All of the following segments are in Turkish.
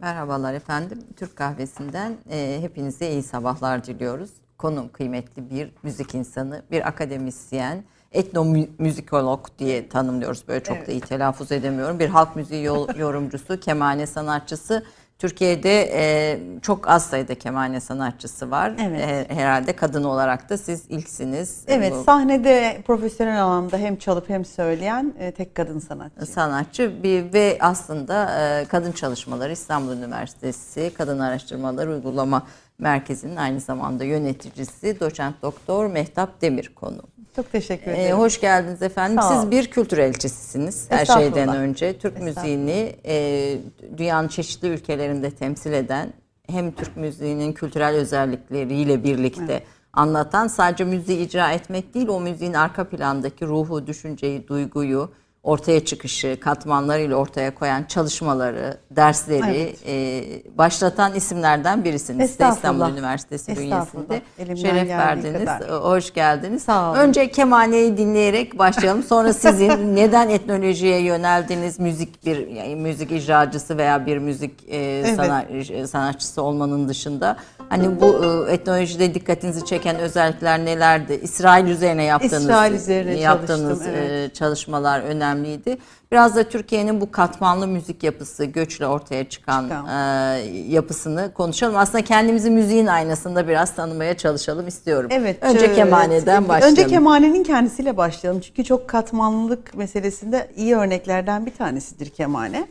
Merhabalar efendim. Türk Kahvesi'nden e, hepinize iyi sabahlar diliyoruz. Konum kıymetli bir müzik insanı, bir akademisyen, etnomüzikolog diye tanımlıyoruz. Böyle çok Evet. da iyi telaffuz edemiyorum. Bir halk müziği yorumcusu, kemane sanatçısı. Türkiye'de e, çok az sayıda kemane sanatçısı var. Evet. E, herhalde kadın olarak da siz ilksiniz. Evet, Bu sahnede profesyonel anlamda hem çalıp hem söyleyen e, tek kadın sanatçı. sanatçı bir ve aslında e, kadın çalışmaları İstanbul Üniversitesi Kadın Araştırmaları Uygulama Merkezi'nin aynı zamanda yöneticisi doçent doktor Mehtap Demir konu. Çok teşekkür E, ederim. hoş geldiniz efendim. Sağ Siz olun. bir kültür elçisisiniz her şeyden önce. Türk müziğini e, dünyanın çeşitli ülkelerinde temsil eden hem Türk müziğinin kültürel özellikleriyle birlikte anlatan sadece müziği icra etmek değil o müziğin arka plandaki ruhu, düşünceyi, duyguyu ortaya çıkışı, katmanlarıyla ortaya koyan çalışmaları, dersleri Evet. e, başlatan isimlerden birisiniz. De İstanbul. Üniversitesi bünyesinde şeref verdiniz. kadar. Hoş geldiniz. Sağ olun. Önce kemaneyi dinleyerek başlayalım. Sonra sizin neden etnolojiye yöneldiniz? Müzik bir yani müzik icracısı veya bir müzik e, sana- e, sanatçısı olmanın dışında hani bu e, etnolojide dikkatinizi çeken özellikler nelerdi? İsrail üzerine yaptığınız İsrail üzerine yaptığınız çalıştım, evet. e, çalışmalar önemliydi. Biraz da Türkiye'nin bu katmanlı müzik yapısı, göçle ortaya çıkan e, yapısını konuşalım. Aslında kendimizi müziğin aynasında biraz tanımaya çalışalım istiyorum. Evet. Önce e, kemaneden evet. başlayalım. Önce kemanenin kendisiyle başlayalım. Çünkü çok katmanlılık meselesinde iyi örneklerden bir tanesidir kemane.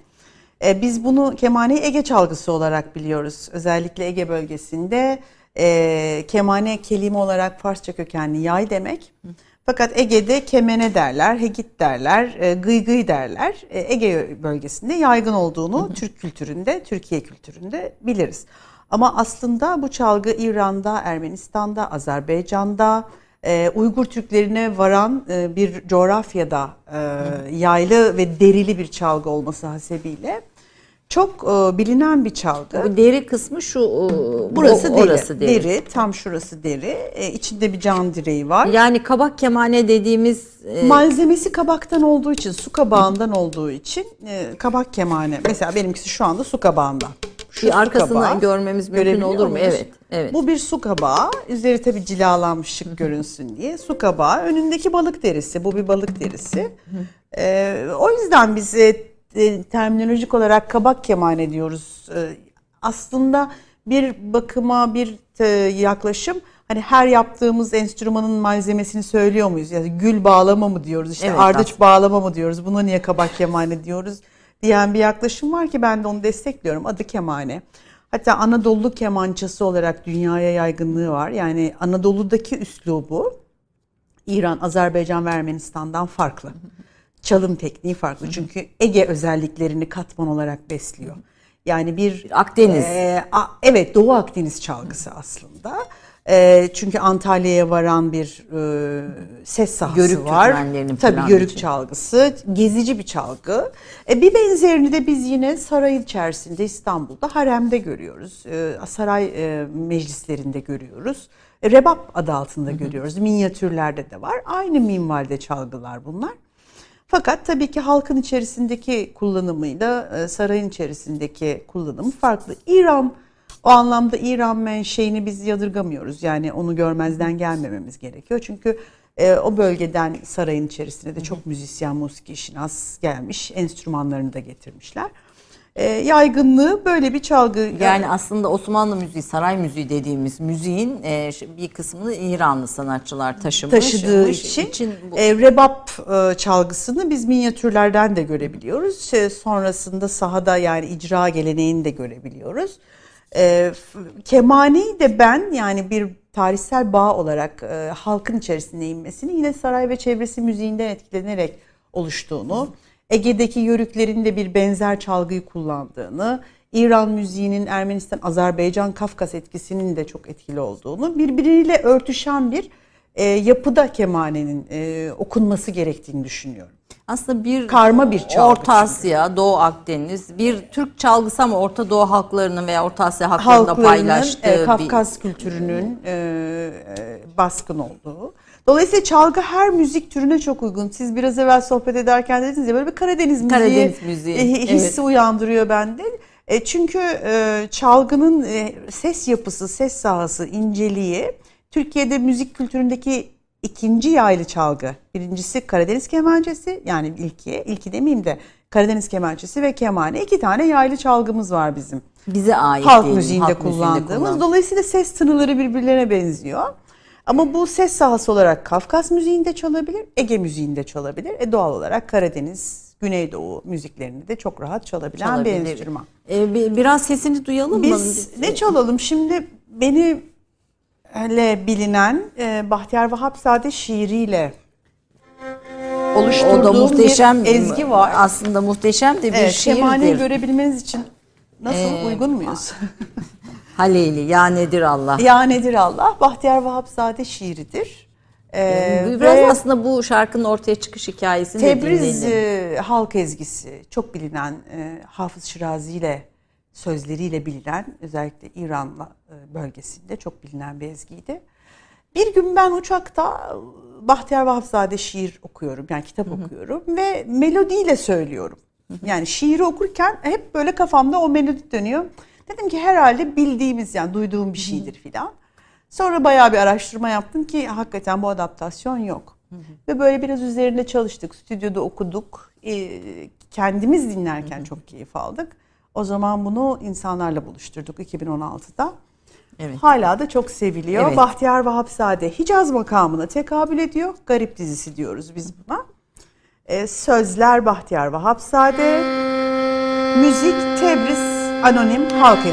E, biz bunu kemaneyi Ege çalgısı olarak biliyoruz. Özellikle Ege bölgesinde e, kemane kelime olarak Farsça kökenli yay demek. Fakat Ege'de kemene derler, hegit derler, e, gıy gıy derler. E, Ege bölgesinde yaygın olduğunu Türk kültüründe, Türkiye kültüründe biliriz. Ama aslında bu çalgı İran'da, Ermenistan'da, Azerbaycan'da, e, Uygur Türklerine varan e, bir coğrafyada e, yaylı ve derili bir çalgı olması hasebiyle çok e, bilinen bir çalgı. Bu deri kısmı şu e, Burası bu- deri. orası deri. deri. tam şurası deri. E, içinde bir can direği var. Yani kabak kemane dediğimiz e, Malzemesi kabaktan olduğu için, su kabağından olduğu için e, kabak kemane. Mesela benimkisi şu anda su kabağından. Şu bir arkasını kabağı. görmemiz mümkün olur mu? Evet. Evet. Bu bir su kabağı. Üzeri tabii cilalanmış şık görünsün diye. Su kabağı. Önündeki balık derisi. Bu bir balık derisi. Ee, o yüzden biz e, e, terminolojik olarak kabak kemane diyoruz. Ee, aslında bir bakıma bir e, yaklaşım hani her yaptığımız enstrümanın malzemesini söylüyor muyuz? Yani gül bağlama mı diyoruz? İşte Evet, ardıç aslında. bağlama mı diyoruz? Buna niye kabak kemane diyoruz? diyen bir yaklaşım var ki ben de onu destekliyorum. Adı kemane. Hatta Anadolu kemançası olarak dünyaya yaygınlığı var. Yani Anadolu'daki üslubu İran, Azerbaycan ve Ermenistan'dan farklı. Çalım tekniği farklı. Çünkü Ege özelliklerini katman olarak besliyor. Yani bir Akdeniz. Ee, a- evet Doğu Akdeniz çalgısı aslında. Ee, çünkü Antalya'ya varan bir e, ses sahası Yörük var. Tabii yörük için. çalgısı, gezici bir çalgı. E, bir benzerini de biz yine saray içerisinde İstanbul'da haremde görüyoruz. E, saray e, meclislerinde görüyoruz. E, rebap adı altında görüyoruz. Minyatürlerde de var. Aynı minvalde çalgılar bunlar. Fakat tabii ki halkın içerisindeki kullanımıyla e, sarayın içerisindeki kullanımı farklı. İran o anlamda İran menşeini biz yadırgamıyoruz. Yani onu görmezden gelmememiz gerekiyor. Çünkü e, o bölgeden sarayın içerisine de çok müzisyen, musiki şinas gelmiş. Enstrümanlarını da getirmişler. E, yaygınlığı böyle bir çalgı. Yani aslında Osmanlı müziği, saray müziği dediğimiz müziğin e, bir kısmını İranlı sanatçılar taşımış. taşıdığı Mış- için, bu- e, rebap e, çalgısını biz minyatürlerden de görebiliyoruz. Şey, sonrasında sahada yani icra geleneğini de görebiliyoruz. E, kemaneyi de ben yani bir tarihsel bağ olarak e, halkın içerisine inmesini yine saray ve çevresi müziğinden etkilenerek oluştuğunu, Ege'deki yörüklerin de bir benzer çalgıyı kullandığını, İran müziğinin Ermenistan, Azerbaycan, Kafkas etkisinin de çok etkili olduğunu, birbiriyle örtüşen bir e, yapıda kemanenin e, okunması gerektiğini düşünüyorum. Aslında bir Karma bir çalgı Orta Asya, Doğu Akdeniz, bir Türk çalgısı ama Orta Doğu halklarının veya Orta Asya halklarında Halklarının, paylaştığı e, bir Kafkas kültürünün e, e, baskın olduğu. Dolayısıyla çalgı her müzik türüne çok uygun. Siz biraz evvel sohbet ederken dediniz ya böyle bir Karadeniz müziği, Karadeniz müziği, e, hissi evet. uyandırıyor bende. E, çünkü e, çalgının e, ses yapısı, ses sahası, inceliği Türkiye'de müzik kültüründeki ikinci yaylı çalgı. Birincisi Karadeniz kemençesi yani ilki, ilki demeyeyim de Karadeniz kemençesi ve kemane iki tane yaylı çalgımız var bizim. Bize ait Halk diyelim, müziğinde halk müziğinde kullandığımız. kullan- Dolayısıyla ses tınıları birbirlerine benziyor. Ama bu ses sahası olarak Kafkas müziğinde çalabilir, Ege müziğinde çalabilir. E doğal olarak Karadeniz, Güneydoğu müziklerini de çok rahat çalabilen bir çalabilir. enstrüman. Ee, bi- biraz sesini duyalım mı? Biz ne çalalım şimdi beni ile bilinen e, Bahtiyar Vahapzade şiiriyle O oluşturduğum da muhteşem bir ezgi var. Aslında muhteşem de bir Evet, kemaneyi şiirdir. görebilmeniz için nasıl Ee, uygun muyuz? Haleyli ya nedir Allah. ya nedir Allah? Bahtiyar Vahapzade şiiridir. Ee, Biraz ve aslında bu şarkının ortaya çıkış hikayesini Tebriz e, halk ezgisi çok bilinen e, Hafız Şirazi ile sözleriyle bilinen özellikle İran'la e, bölgesinde çok bilinen bir ezgiydi. Bir gün ben uçakta e, Bahtiyar Vahapzade şiir okuyorum yani kitap okuyorum ve melodiyle söylüyorum. Yani şiiri okurken hep böyle kafamda o melodi dönüyor. Dedim ki herhalde bildiğimiz yani duyduğum bir şeydir filan. Sonra bayağı bir araştırma yaptım ki hakikaten bu adaptasyon yok. Ve böyle biraz üzerinde çalıştık. Stüdyoda okuduk. Ee, kendimiz dinlerken çok keyif aldık. O zaman bunu insanlarla buluşturduk 2016'da. Evet. Hala da çok seviliyor. Evet. Bahtiyar Vahapzade Hicaz makamına tekabül ediyor. Garip dizisi diyoruz biz buna. Ee, sözler Bahtiyar Vahapzade. Müzik Tebriz Anonim Halk.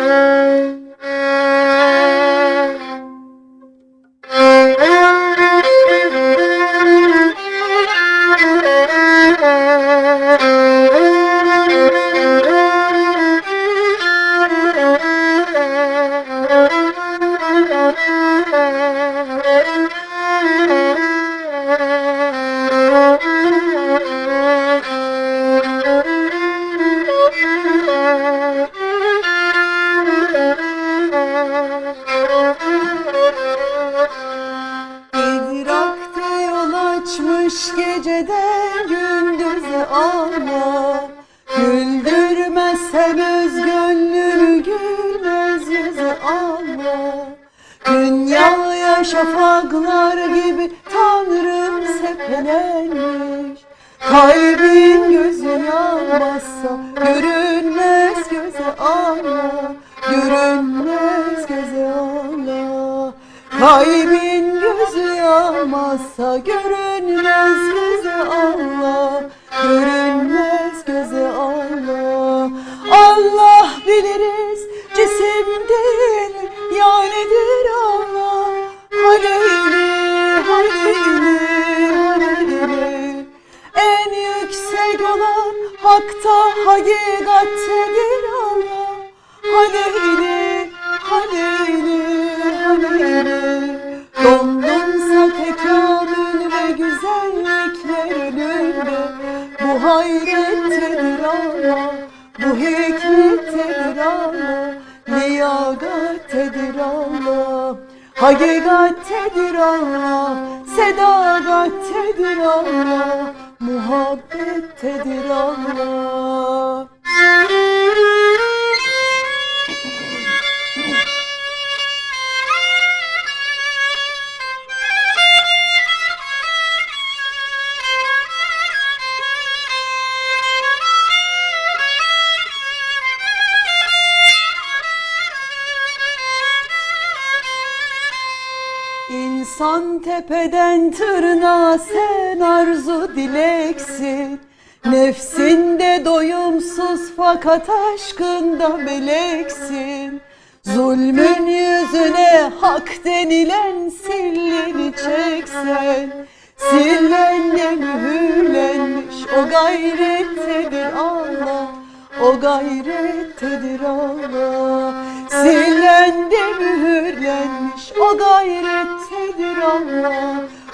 Bye. Tepeden tırnağa sen arzu dileksin. Nefsinde doyumsuz fakat aşkında meleksin. Zulmün yüzüne hak denilen silleni çeksen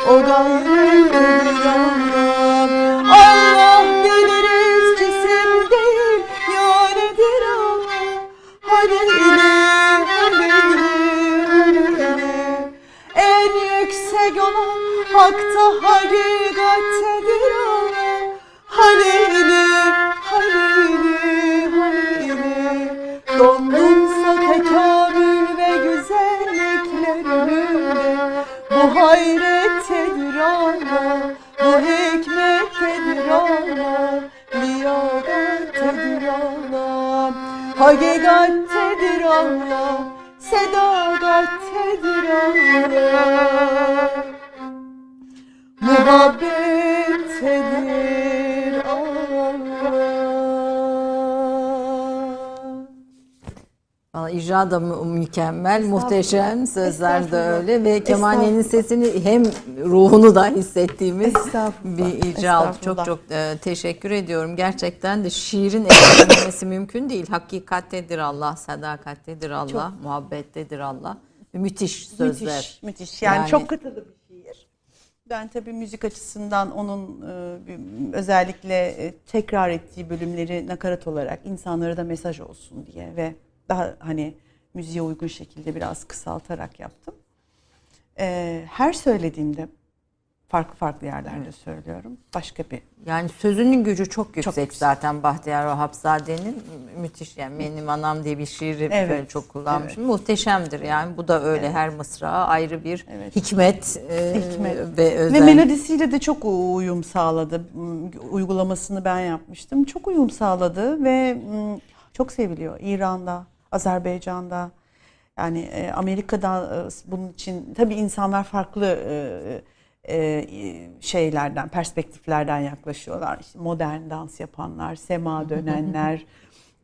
O gayrettedir Allah Allah biliriz cisim değil yanedir Allah. Halili, halili En yüksek olan hakta hakikattedir Allah. Halili, hakikattedir Allah Sedakattedir Allah. Muhabbettedir Allah Valla icra da mü- mükemmel, muhteşem, sözler de öyle ve Estağfurullah. sesini hem ruhunu da hissettiğimiz bir icra oldu. Çok çok e, teşekkür ediyorum. Gerçekten de şiirin eklenmesi mümkün değil. Hakikattedir Allah, sadakattedir Allah, muhabbettedir Allah. Müthiş sözler. Müthiş, müthiş. Yani, Yani- çok kıtalı bir şiir. Ben tabii müzik açısından onun e, özellikle e, tekrar ettiği bölümleri nakarat olarak insanlara da mesaj olsun diye ve daha hani müziğe uygun şekilde biraz kısaltarak yaptım. E, her söylediğimde farklı farklı yerlerde söylüyorum. Başka bir Yani sözünün gücü çok yüksek yüksek. zaten Bahtiyar Vahapzade'nin. Müthiş yani benim anam diye bir şiiri Evet, böyle çok kullanmışım. Muhteşemdir yani bu da öyle her mısrağa ayrı bir Evet. hikmet, e, Hikmet. ve Ve özen. melodisiyle de çok uyum sağladı. M, Uygulamasını ben yapmıştım. Çok uyum sağladı ve m, çok seviliyor. İran'da, Azerbaycan'da, yani e, Amerika'da e, bunun için tabii insanlar farklı e, e, şeylerden, perspektiflerden yaklaşıyorlar. İşte modern dans yapanlar, sema dönenler,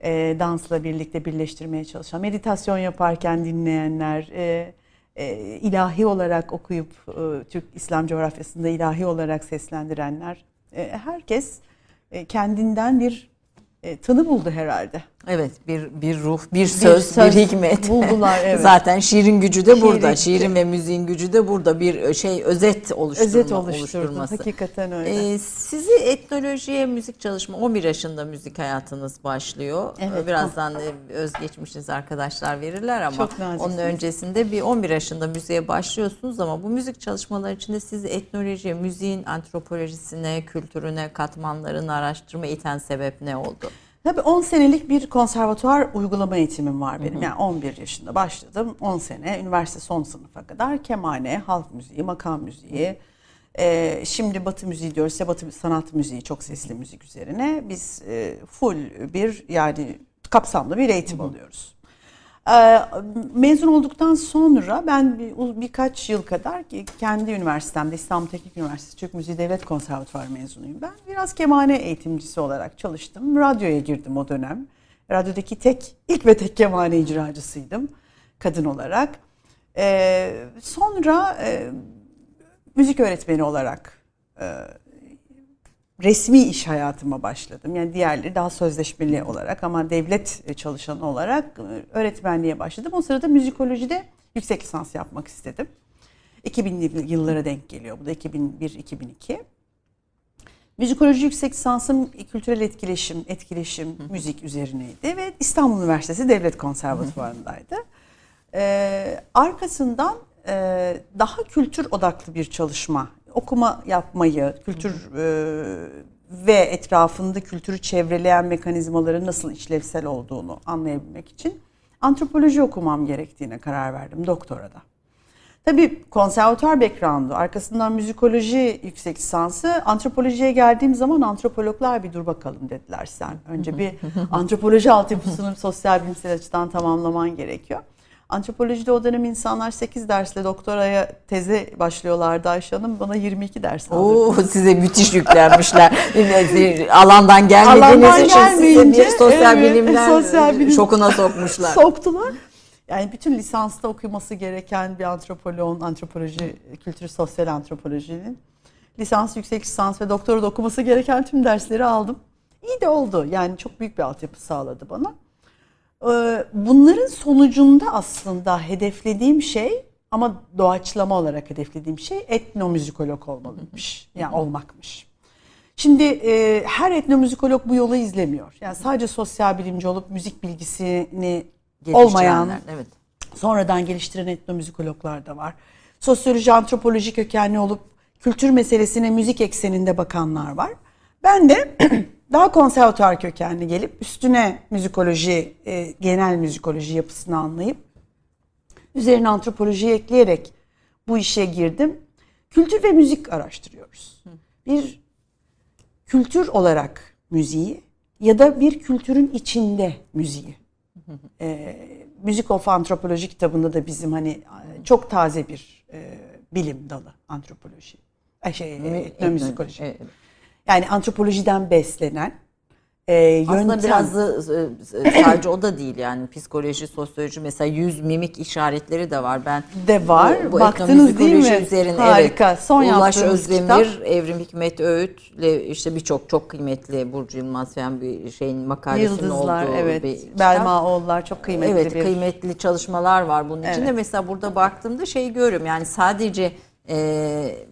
e, dansla birlikte birleştirmeye çalışan, meditasyon yaparken dinleyenler, e, e, ilahi olarak okuyup e, Türk İslam coğrafyasında ilahi olarak seslendirenler, e, herkes e, kendinden bir e, tanı buldu herhalde. Evet bir bir ruh, bir söz, bir, söz hikmet. buldular, evet. Zaten şiirin gücü de burada. Şiirin- Şiirin ve müziğin gücü de burada. Bir şey özet oluşturma, Özet oluşturması. Hakikaten öyle. Ee, sizi etnolojiye müzik çalışma 11 yaşında müzik hayatınız başlıyor. Evet. Birazdan e, özgeçmişiniz arkadaşlar verirler ama onun öncesinde bir 11 yaşında müziğe başlıyorsunuz ama bu müzik çalışmaları içinde sizi etnolojiye, müziğin antropolojisine, kültürüne, katmanlarını araştırma iten sebep ne oldu? Tabii 10 senelik bir konservatuvar uygulama eğitimim var benim. Yani 11 yaşında başladım. 10 sene üniversite son sınıfa kadar kemane, halk müziği, makam müziği. Ee, şimdi batı müziği diyoruz ya batı sanat müziği çok sesli müzik üzerine. Biz e, full bir yani kapsamlı bir eğitim alıyoruz. Ee, mezun olduktan sonra ben bir, birkaç yıl kadar kendi üniversitemde İstanbul Teknik Üniversitesi Türk Müziği Devlet Konservatuvarı mezunuyum ben. Biraz kemane eğitimcisi olarak çalıştım. Radyoya girdim o dönem. Radyodaki tek, ilk ve tek kemane icracısıydım kadın olarak. Ee, sonra e, müzik öğretmeni olarak e, resmi iş hayatıma başladım. Yani diğerleri daha sözleşmeli olarak ama devlet çalışanı olarak e, öğretmenliğe başladım. O sırada müzikolojide yüksek lisans yapmak istedim. 2000'li yıllara denk geliyor. Bu da 2001-2002. Müzikoloji yüksek lisansım kültürel etkileşim, etkileşim, müzik üzerineydi ve İstanbul Üniversitesi Devlet Konservatuvarı'ndaydı. Ee, arkasından e, daha kültür odaklı bir çalışma, okuma yapmayı, kültür e, ve etrafında kültürü çevreleyen mekanizmaların nasıl işlevsel olduğunu anlayabilmek için antropoloji okumam gerektiğine karar verdim doktorada. Tabii konservatuar background'u, arkasından müzikoloji yüksek lisansı, antropolojiye geldiğim zaman antropologlar bir dur bakalım dediler sen. Önce bir antropoloji altyapısını sosyal bilimsel açıdan tamamlaman gerekiyor. Antropolojide o dönem insanlar 8 dersle doktoraya teze başlıyorlardı Ayşe Hanım. Bana 22 ders aldı. Oo, size müthiş yüklenmişler. Alandan gelmediğiniz için size bir sosyal evet, bilimler sosyal bilim- şokuna sokmuşlar. Soktular. Yani bütün lisansta okuması gereken bir antropoloğun, antropoloji, kültür sosyal antropolojinin lisans, yüksek lisans ve doktora da okuması gereken tüm dersleri aldım. İyi de oldu. Yani çok büyük bir altyapı sağladı bana. Ee, Bunların sonucunda aslında hedeflediğim şey ama doğaçlama olarak hedeflediğim şey etnomüzikolog olmalıymış. Yani olmakmış. Şimdi e, her etnomüzikolog bu yolu izlemiyor. Yani sadece sosyal bilimci olup müzik bilgisini olmayan, Evet. sonradan geliştiren etnomüzikologlar da var. Sosyoloji, antropoloji kökenli olup kültür meselesine müzik ekseninde bakanlar var. Ben de daha konservatuar kökenli gelip üstüne müzikoloji, e, genel müzikoloji yapısını anlayıp üzerine antropolojiyi ekleyerek bu işe girdim. Kültür ve müzik araştırıyoruz. Bir kültür olarak müziği ya da bir kültürün içinde müziği. Ee, Music of Antropoloji kitabında da bizim hani çok taze bir e, bilim dalı antropoloji. Şey etnomüzikoloji. Evet. Yani antropolojiden beslenen e, yöntem. Aslında biraz da e, e, sadece o da değil yani psikoloji, sosyoloji mesela yüz mimik işaretleri de var. Ben De var. Bu, bu Baktınız değil mi? Üzerine, Harika. Evet, Son Ulaş Özdemir, kitap. Evrim Hikmet Öğüt'le işte birçok çok kıymetli Burcu Yılmaz falan bir şeyin makalesinin Yıldızlar olduğu evet. bir kitap. Belma Oğullar çok kıymetli Evet bir. kıymetli çalışmalar var bunun içinde. Evet. Mesela burada baktığımda şey görüyorum yani sadece e,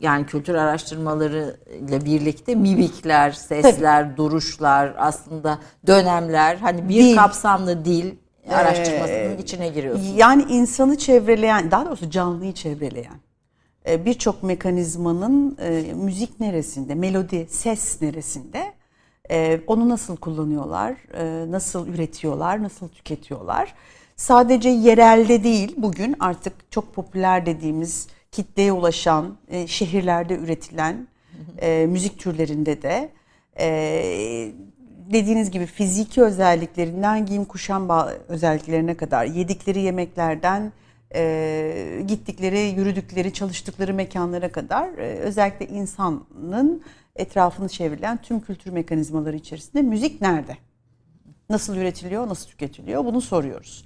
yani kültür araştırmaları ile birlikte mimikler, sesler, duruşlar aslında dönemler hani bir Dil. kapsamlı dil araştırmasının Ee, içine giriyorsun. Yani insanı çevreleyen, daha doğrusu canlıyı çevreleyen e, birçok mekanizmanın e, müzik neresinde, melodi, ses neresinde, onu nasıl kullanıyorlar, nasıl üretiyorlar, nasıl tüketiyorlar. Sadece yerelde değil, bugün artık çok popüler dediğimiz kitleye ulaşan, e, şehirlerde üretilen e, müzik türlerinde de e, dediğiniz gibi fiziki özelliklerinden giyim kuşam özelliklerine kadar yedikleri yemeklerden e, gittikleri, yürüdükleri, çalıştıkları mekanlara kadar e, özellikle insanın etrafını çevrilen tüm kültür mekanizmaları içerisinde müzik nerede? Nasıl üretiliyor, nasıl tüketiliyor bunu soruyoruz.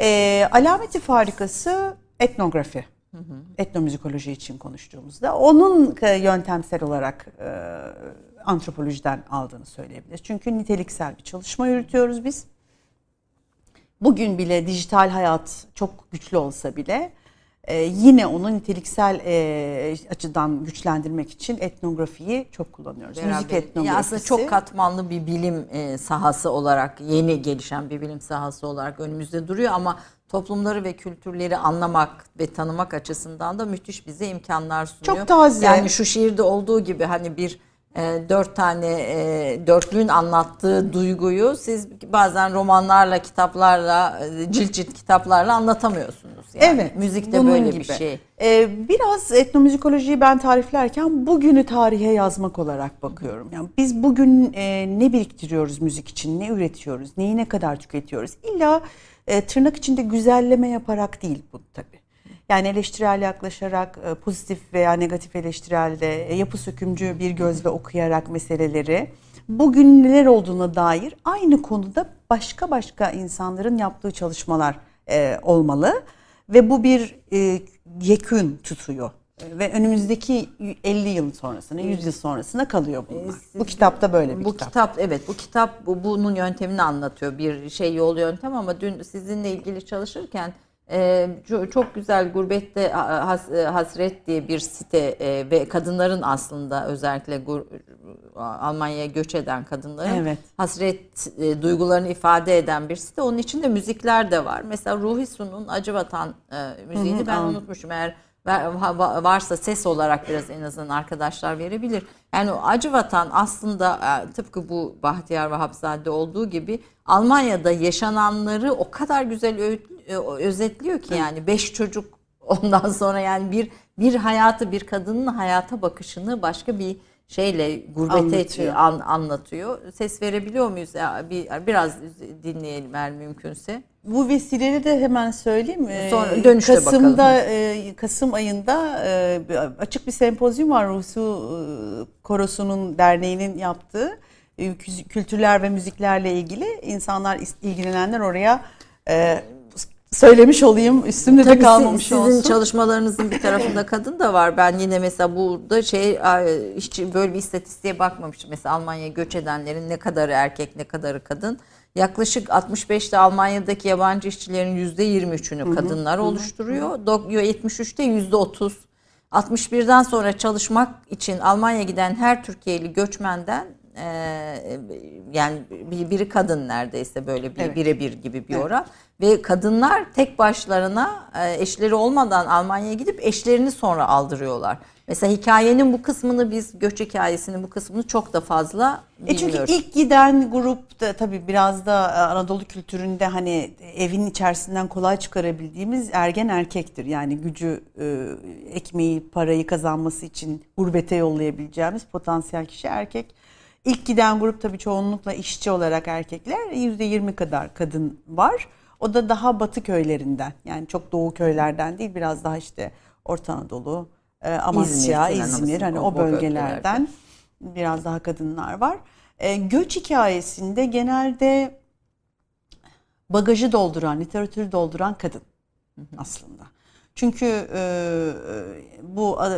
E, alameti farikası etnografi. Etnomüzikoloji için konuştuğumuzda onun yöntemsel olarak e, antropolojiden aldığını söyleyebiliriz. Çünkü niteliksel bir çalışma yürütüyoruz biz. Bugün bile dijital hayat çok güçlü olsa bile e, yine onu niteliksel e, açıdan güçlendirmek için etnografiyi çok kullanıyoruz. Müzik Beraber- Ya etnografisi. aslında çok katmanlı bir bilim e, sahası olarak yeni gelişen bir bilim sahası olarak önümüzde duruyor ama toplumları ve kültürleri anlamak ve tanımak açısından da müthiş bize imkanlar sunuyor. Çok taze. Yani şu şiirde olduğu gibi hani bir e, dört tane e, dörtlüğün anlattığı duyguyu siz bazen romanlarla, kitaplarla, e, cilt cilt kitaplarla anlatamıyorsunuz. Yani. Evet. Müzik de bunun böyle gibi. bir şey. Ee, biraz etnomüzikolojiyi ben tariflerken bugünü tarihe yazmak olarak bakıyorum. Yani biz bugün e, ne biriktiriyoruz müzik için, ne üretiyoruz, neyi ne kadar tüketiyoruz? İlla e, tırnak içinde güzelleme yaparak değil bu tabii. Yani eleştirel yaklaşarak, e, pozitif veya negatif eleştirelde, e, yapı sökümcü bir gözle okuyarak meseleleri, bugün neler olduğuna dair aynı konuda başka başka insanların yaptığı çalışmalar e, olmalı. Ve bu bir yekün tutuyor. E, Ve önümüzdeki 50 yıl sonrasına, 100 yıl sonrasına kalıyor bunlar. Bu kitapta böyle bir bu kitap. kitap. evet bu kitap bu, bunun yöntemini anlatıyor bir şey yol yöntem ama dün sizinle ilgili çalışırken e, çok, güzel gurbette has, e, hasret diye bir site e, ve kadınların aslında özellikle gur- Almanya'ya göç eden kadınların Evet. hasret e, duygularını ifade eden bir site. Onun içinde müzikler de var. Mesela Ruhi Su'nun Acıvatan e, müziğini ben unutmuşum. Eğer varsa ses olarak biraz en azından arkadaşlar verebilir. Yani o Acıvatan aslında e, tıpkı bu Bahtiyar Vahapzade olduğu gibi Almanya'da yaşananları o kadar güzel e, özetliyor ki yani beş çocuk ondan sonra yani bir bir hayatı bir kadının hayata bakışını başka bir şeyle gurbete Anlatıyor. an- anlatıyor. Ses verebiliyor muyuz? Ya, bir, biraz dinleyelim eğer mümkünse. Bu vesileyle de hemen söyleyeyim. Ee, Sonra dönüşte Kasım'da, bakalım. e, Kasım ayında e, açık bir sempozyum var Rusu e, Korosu'nun derneğinin yaptığı e, kü- kültürler ve müziklerle ilgili insanlar ilgilenenler oraya e, söylemiş olayım üstümde de Tabii kalmamış siz- sizin olsun. çalışmalarınızın bir tarafında kadın da var. Ben yine mesela burada şey hiç böyle bir istatistiğe bakmamıştım. Mesela Almanya'ya göç edenlerin ne kadarı erkek ne kadarı kadın. Yaklaşık 65'te Almanya'daki yabancı işçilerin %23'ünü kadınlar oluşturuyor. Dok- 73'te %30. 61'den sonra çalışmak için Almanya'ya giden her Türkiye'li göçmenden e, yani bir- biri kadın neredeyse böyle bir Evet. birebir gibi bir oran ve kadınlar tek başlarına e, eşleri olmadan Almanya'ya gidip eşlerini sonra aldırıyorlar. Mesela hikayenin bu kısmını biz göç hikayesinin bu kısmını çok da fazla E çünkü bilmiyoruz. ilk giden grup da tabii biraz da e, Anadolu kültüründe hani evin içerisinden kolay çıkarabildiğimiz ergen erkektir. Yani gücü, e, ekmeği, parayı kazanması için gurbete yollayabileceğimiz potansiyel kişi erkek. İlk giden grup tabii çoğunlukla işçi olarak erkekler. %20 kadar kadın var. O da daha batı köylerinden yani çok doğu köylerden değil biraz daha işte Orta Anadolu, e, Amasya, İzmir, İzmir, hani o- o o bölgelerde. bölgelerden biraz daha kadınlar var. E, göç hikayesinde genelde bagajı dolduran, literatürü dolduran kadın aslında. Çünkü e, bu e,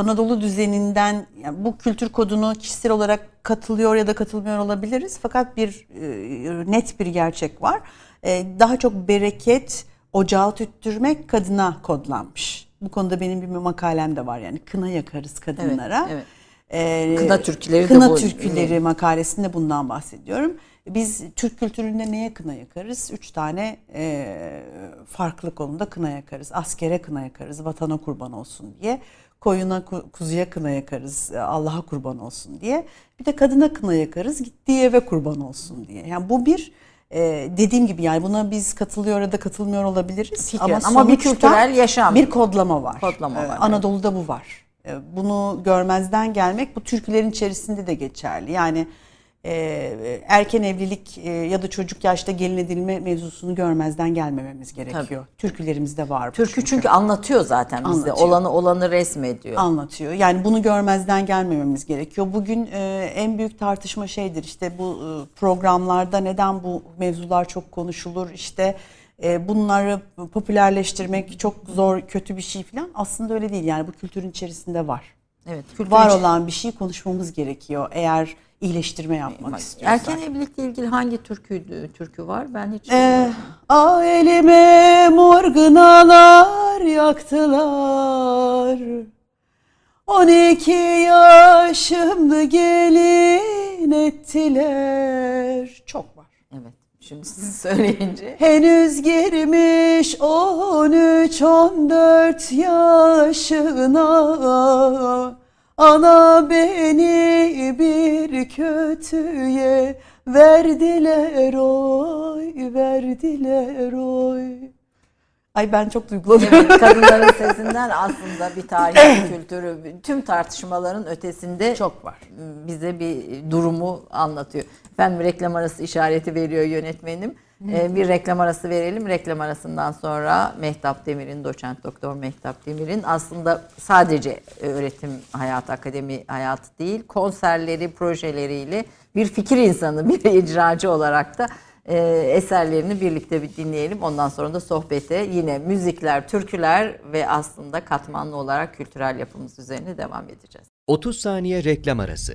Anadolu düzeninden yani bu kültür kodunu kişisel olarak katılıyor ya da katılmıyor olabiliriz. Fakat bir e, net bir gerçek var. E, daha çok bereket, ocağı tüttürmek kadına kodlanmış. Bu konuda benim bir makalem de var yani kına yakarız kadınlara. evet. Ee, Kına türküleri de Kına bu- türküleri makalesinde bundan bahsediyorum. Biz Türk kültüründe neye kına yakarız? Üç tane e, farklı konuda kına yakarız. Askere kına yakarız, vatana kurban olsun diye. Koyuna, ku- kuzuya kına yakarız, e, Allah'a kurban olsun diye. Bir de kadına kına yakarız, gittiği eve kurban olsun diye. Yani bu bir e, dediğim gibi yani buna biz katılıyor ya da katılmıyor olabiliriz. Fikren, ama bir sonuçta kültürel yaşam. Bir kodlama var. Kodlama Ee, var, Anadolu'da bu var. Ee, Bunu görmezden gelmek bu türkülerin içerisinde de geçerli. Yani e, erken evlilik e, ya da çocuk yaşta gelin edilme mevzusunu görmezden gelmememiz gerekiyor. Türkülerimizde var bu Türkü çünkü anlatıyor zaten bizde. Anlatıyor. Olanı olanı resmediyor. anlatıyor. Yani bunu görmezden gelmememiz gerekiyor. Bugün e, en büyük tartışma şeydir işte bu e, programlarda neden bu mevzular çok konuşulur işte bunları popülerleştirmek çok zor kötü bir şey falan aslında öyle değil yani bu kültürün içerisinde var. Evet. kültür Var olan bir şey konuşmamız gerekiyor eğer iyileştirme yapmak istiyorsak. Erken evlilikle ilgili hangi türkü türkü var? Ben hiç Eh, ah elime morgınalar yaktılar. 12 yaşımdı gelin ettiler. Çok var. Evet. Şimdi siz söyleyince Henüz girmiş 13-14 yaşına Ana beni bir kötüye verdiler oy, verdiler oy. Ay ben çok duygulanıyorum. evet, kadınların sesinden aslında bir tarihi kültürü tüm tartışmaların ötesinde Çok var. bize bir durumu anlatıyor. Efendim reklam arası işareti veriyor yönetmenim. Ee, bir reklam arası verelim. Reklam arasından sonra Mehtap Demir'in, doçent doktor Mehtap Demir'in aslında sadece öğretim hayatı, akademi hayatı değil, konserleri, projeleriyle bir fikir insanı, bir icracı olarak da e, eserlerini birlikte bir dinleyelim. Ondan sonra da sohbete yine müzikler, türküler ve aslında katmanlı olarak kültürel yapımız üzerine devam edeceğiz. 30 saniye reklam arası.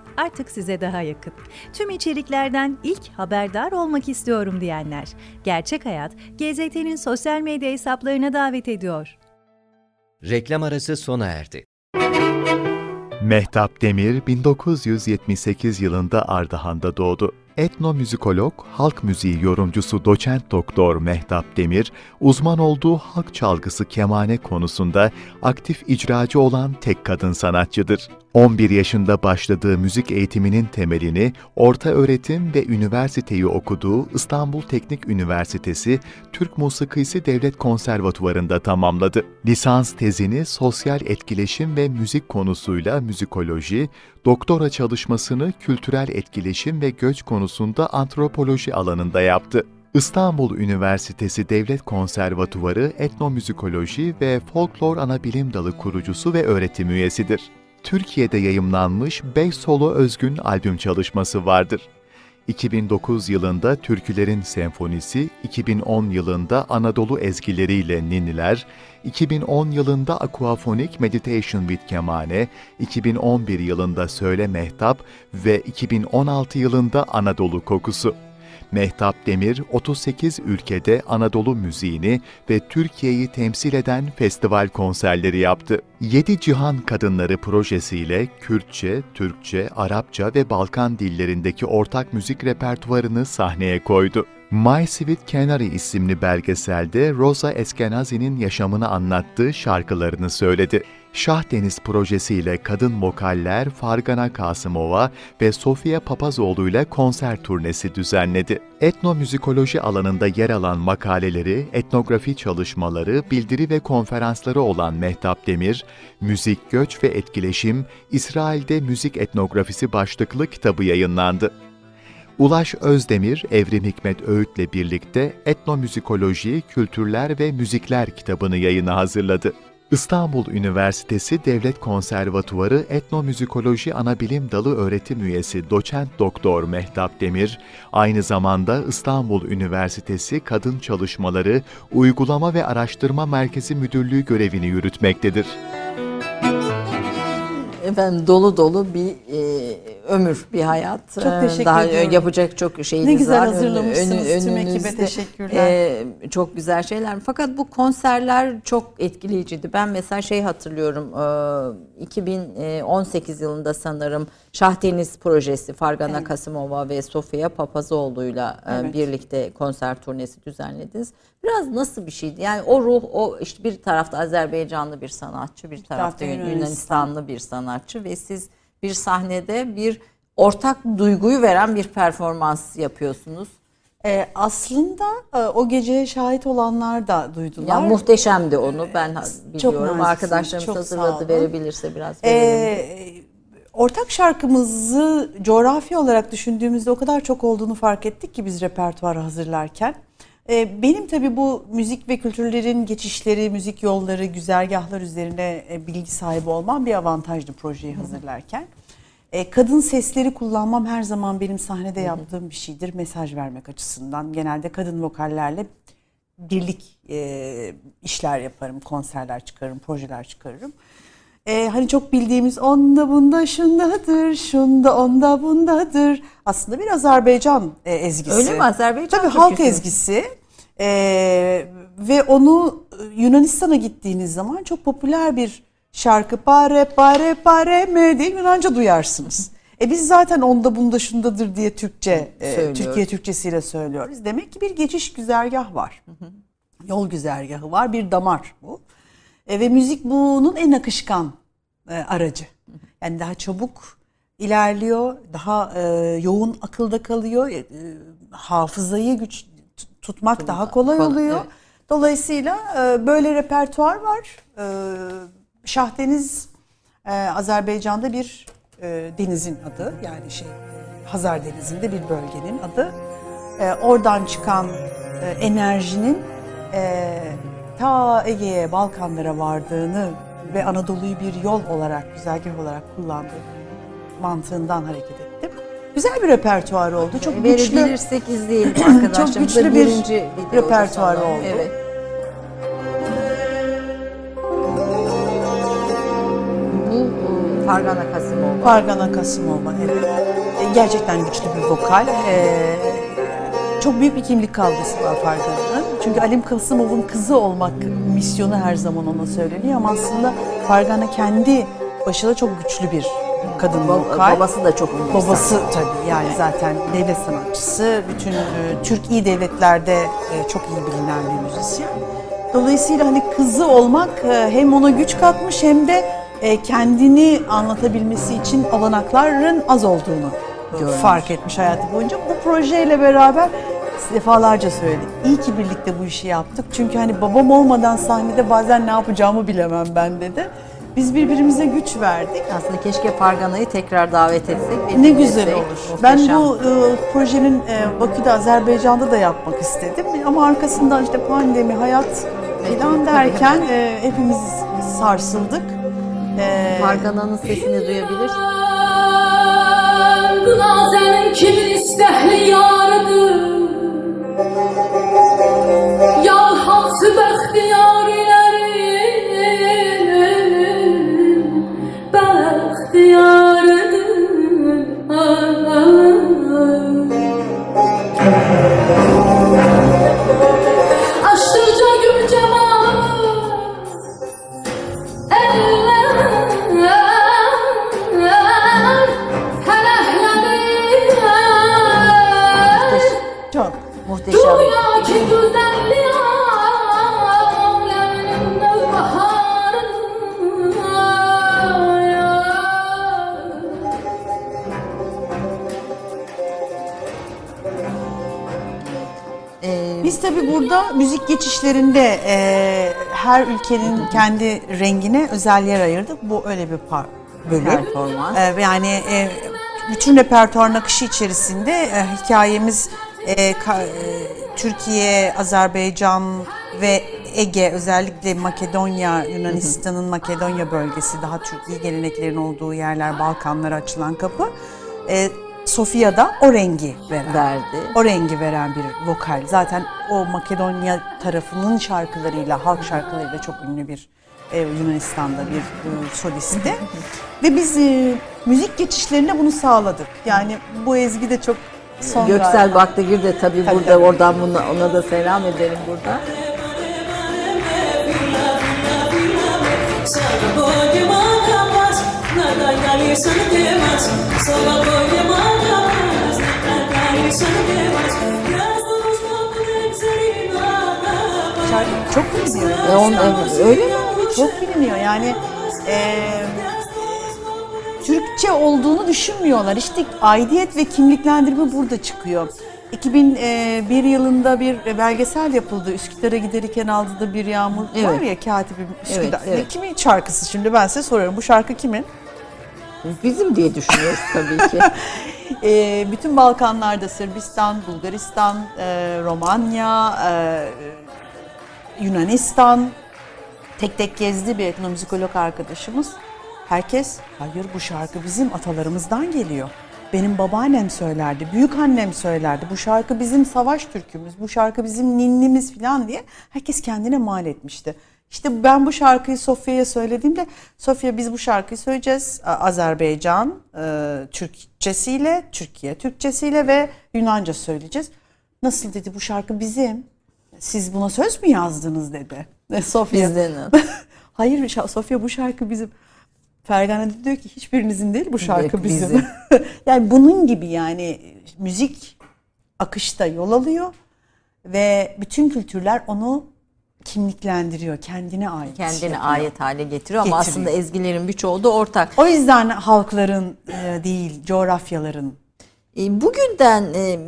artık size daha yakın. Tüm içeriklerden ilk haberdar olmak istiyorum diyenler. Gerçek Hayat, GZT'nin sosyal medya hesaplarına davet ediyor. Reklam arası sona erdi. Mehtap Demir 1978 yılında Ardahan'da doğdu. Etnomüzikolog, halk müziği yorumcusu doçent doktor Mehtap Demir, uzman olduğu halk çalgısı kemane konusunda aktif icracı olan tek kadın sanatçıdır. 11 yaşında başladığı müzik eğitiminin temelini orta öğretim ve üniversiteyi okuduğu İstanbul Teknik Üniversitesi Türk Musikisi Devlet Konservatuvarı'nda tamamladı. Lisans tezini sosyal etkileşim ve müzik konusuyla müzikoloji, doktora çalışmasını kültürel etkileşim ve göç konusunda antropoloji alanında yaptı. İstanbul Üniversitesi Devlet Konservatuvarı Etnomüzikoloji ve Folklor Anabilim Dalı kurucusu ve öğretim üyesidir. Türkiye'de yayımlanmış 5 solo özgün albüm çalışması vardır. 2009 yılında Türkülerin Senfonisi, 2010 yılında Anadolu ezgileriyle Ninniler, 2010 yılında Aquaphonic Meditation with Kemane, 2011 yılında Söyle Mehtap ve 2016 yılında Anadolu Kokusu. Mehtap Demir 38 ülkede Anadolu müziğini ve Türkiye'yi temsil eden festival konserleri yaptı. Yedi Cihan Kadınları projesiyle Kürtçe, Türkçe, Arapça ve Balkan dillerindeki ortak müzik repertuarını sahneye koydu. My Sweet Canary isimli belgeselde Rosa Eskenazi'nin yaşamını anlattığı şarkılarını söyledi. Şah Deniz projesiyle kadın vokaller Fargana Kasımova ve Sofia Papazoğlu ile konser turnesi düzenledi. Etnomüzikoloji alanında yer alan makaleleri, etnografi çalışmaları, bildiri ve konferansları olan Mehtap Demir, Müzik, Göç ve Etkileşim, İsrail'de Müzik Etnografisi başlıklı kitabı yayınlandı. Ulaş Özdemir, Evrim Hikmet Öğüt'le birlikte Etnomüzikoloji, Kültürler ve Müzikler kitabını yayına hazırladı. İstanbul Üniversitesi Devlet Konservatuvarı Etnomüzikoloji Anabilim Dalı öğretim üyesi doçent doktor Mehtap Demir, aynı zamanda İstanbul Üniversitesi Kadın Çalışmaları Uygulama ve Araştırma Merkezi Müdürlüğü görevini yürütmektedir. Efendim dolu dolu bir e, ömür, bir hayat. Çok Ee, teşekkür Daha ediyorum. yapacak çok şeyiniz Ne güzel var. hazırlamışsınız tüm ekibe, önünüzde, teşekkürler. e, çok güzel şeyler. Fakat bu konserler çok etkileyiciydi. Ben mesela şey hatırlıyorum. e, 2018 yılında sanırım Şah Deniz projesi Fargana Kasımova ve Sofia Papazoğlu'yla e, Evet. birlikte konser turnesi düzenlediniz. Biraz nasıl bir şeydi? Yani o ruh, o işte bir tarafta Azerbaycanlı bir sanatçı, bir tarafta Yunanistan. Yunanistanlı bir sanatçı ve siz bir sahnede bir ortak duyguyu veren bir performans yapıyorsunuz. Ee, aslında e, o geceye şahit olanlar da duydular. Ya muhteşemdi onu ben Çok biliyorum. naziksiniz, Arkadaşlarımız çok hazırladı verebilirse biraz verelim. Ee, ortak şarkımızı coğrafi olarak düşündüğümüzde o kadar çok olduğunu fark ettik ki biz repertuarı hazırlarken. Ee, benim tabii bu müzik ve kültürlerin geçişleri, müzik yolları, güzergahlar üzerine e, bilgi sahibi olmam bir avantajdı projeyi hazırlarken. E, kadın sesleri kullanmam her zaman benim sahnede yaptığım bir şeydir. Mesaj vermek açısından. Genelde kadın vokallerle birlik e, işler yaparım, konserler çıkarırım, projeler çıkarırım. E, hani çok bildiğimiz onda bunda şundadır, şunda onda bundadır. Aslında bir Azerbaycan e, ezgisi. Öyle mi? Azerbaycan Tabii halk ezgisi. E, ve onu e, Yunanistan'a gittiğiniz zaman çok popüler bir şarkı. Pare pare pare me diye Yunanca duyarsınız. E biz zaten onda bunda şundadır diye Türkçe, e. Türkiye Türkçesiyle söylüyoruz. Demek ki bir geçiş güzergah var. Yol güzergahı var, bir damar bu. E, ve müzik bunun en akışkan e, aracı. Yani daha çabuk ilerliyor, daha e, yoğun akılda kalıyor. E, e, hafızayı güç tut- tutmak daha kolay kolay, oluyor. evet. Dolayısıyla e, böyle repertuar var. E, Şahdeniz e, Azerbaycan'da bir e, denizin adı. Yani şey Hazar Denizi'nde bir bölgenin adı. E, oradan çıkan e, enerjinin e, ta Ege'ye, Balkanlara vardığını ve Anadolu'yu bir yol olarak, güzergah olarak kullandığı mantığından hareket ettim. Güzel bir repertuar oldu. Çok güçlü. Verebilirsek izleyelim arkadaşlarımıza. güçlü bir repertuar oldu. Evet. Bu e, Fargana Kasımova. Pargana Kasımova evet. E, Gerçekten güçlü bir vokal. E, çok büyük bir kimlik kavgası var Fargana'nın. Çünkü Alim Kasımov'un kızı olmak misyonu her zaman ona söyleniyor ama aslında Fargana kendi başına çok güçlü bir kadın vokal. babası da çok ünlü. Babası tabii yani zaten devlet sanatçısı. Bütün e, Türk iyi devletlerde e, çok iyi bilinen bir müzisyen. Dolayısıyla hani kızı olmak e, hem ona güç katmış hem de e, kendini anlatabilmesi için olanakların az olduğunu fark etmiş hayatı boyunca. Bu projeyle beraber defalarca söyledik. İyi ki birlikte bu işi yaptık. Çünkü hani babam olmadan sahnede bazen ne yapacağımı bilemem ben dedi. Biz birbirimize güç verdik. Aslında keşke Pargana'yı tekrar davet etsek. Ne güzel olur. Ben Muhteşem. bu e, projenin e, Bakü'de, Azerbaycan'da da yapmak istedim. Ama arkasından işte pandemi, hayat filan derken e, hepimiz sarsıldık. E, Pargana'nın sesini duyabilir. Nazenin kimin istəhli yarıdır müzik geçişlerinde e, her ülkenin kendi rengine özel yer ayırdık. Bu öyle bir par bölüm. Performans. E, yani e, bütün repertuar akışı içerisinde e, hikayemiz e, ka- e, Türkiye, Azerbaycan ve Ege özellikle Makedonya, Yunanistan'ın Makedonya bölgesi daha Türkiye geleneklerin olduğu yerler, Balkanlara açılan kapı. E, Sofya'da o rengi veren verdi. o rengi veren bir vokal. Zaten o Makedonya tarafının şarkılarıyla, halk şarkılarıyla çok ünlü bir e, Yunanistan'da bir e, solisti. Ve biz e, müzik geçişlerine bunu sağladık. Yani bu ezgi de çok son Göksel galiba. Baktıgir de tabii, Tabii, burada tabii. oradan buna, ona da selam edelim burada. Şarkı çok biliniyor. E, on, evet, öyle mi? Çok biliniyor yani. e, Türkçe olduğunu düşünmüyorlar. İşte aidiyet ve kimliklendirme burada çıkıyor. 2001 yılında bir belgesel yapıldı. Üsküdar'a giderken aldığı bir yağmur var Evet. ya katibim Üsküdar. Evet, evet. Kimin şarkısı şimdi ben size soruyorum. Bu şarkı kimin? Bizim diye düşünüyoruz tabii ki. E, bütün Balkanlarda Sırbistan, Bulgaristan, e, Romanya, e, Yunanistan tek tek gezdi bir etnomüzikolog arkadaşımız. Herkes hayır bu şarkı bizim atalarımızdan geliyor. Benim babaannem söylerdi, büyük annem söylerdi. Bu şarkı bizim savaş türkümüz, bu şarkı bizim ninnimiz falan diye herkes kendine mal etmişti. İşte ben bu şarkıyı Sofya'ya söylediğimde Sofya biz bu şarkıyı söyleyeceğiz. Azerbaycan e, Türkçesiyle, Türkiye Türkçesiyle ve Yunanca söyleyeceğiz. Nasıl dedi bu şarkı bizim. Siz buna söz mü yazdınız dedi. E, Sofya. Bizden. Hayır Sofya bu şarkı bizim. Fergana diyor ki hiçbirinizin değil bu şarkı Yok, bizim. bizim. yani bunun gibi yani müzik akışta yol alıyor ve bütün kültürler onu kimliklendiriyor, kendine ait. Kendine yapıyor. ait hale getiriyor ama Getiriyor. aslında ezgilerin birçoğu da ortak. O yüzden halkların e, değil, coğrafyaların E, Bugünden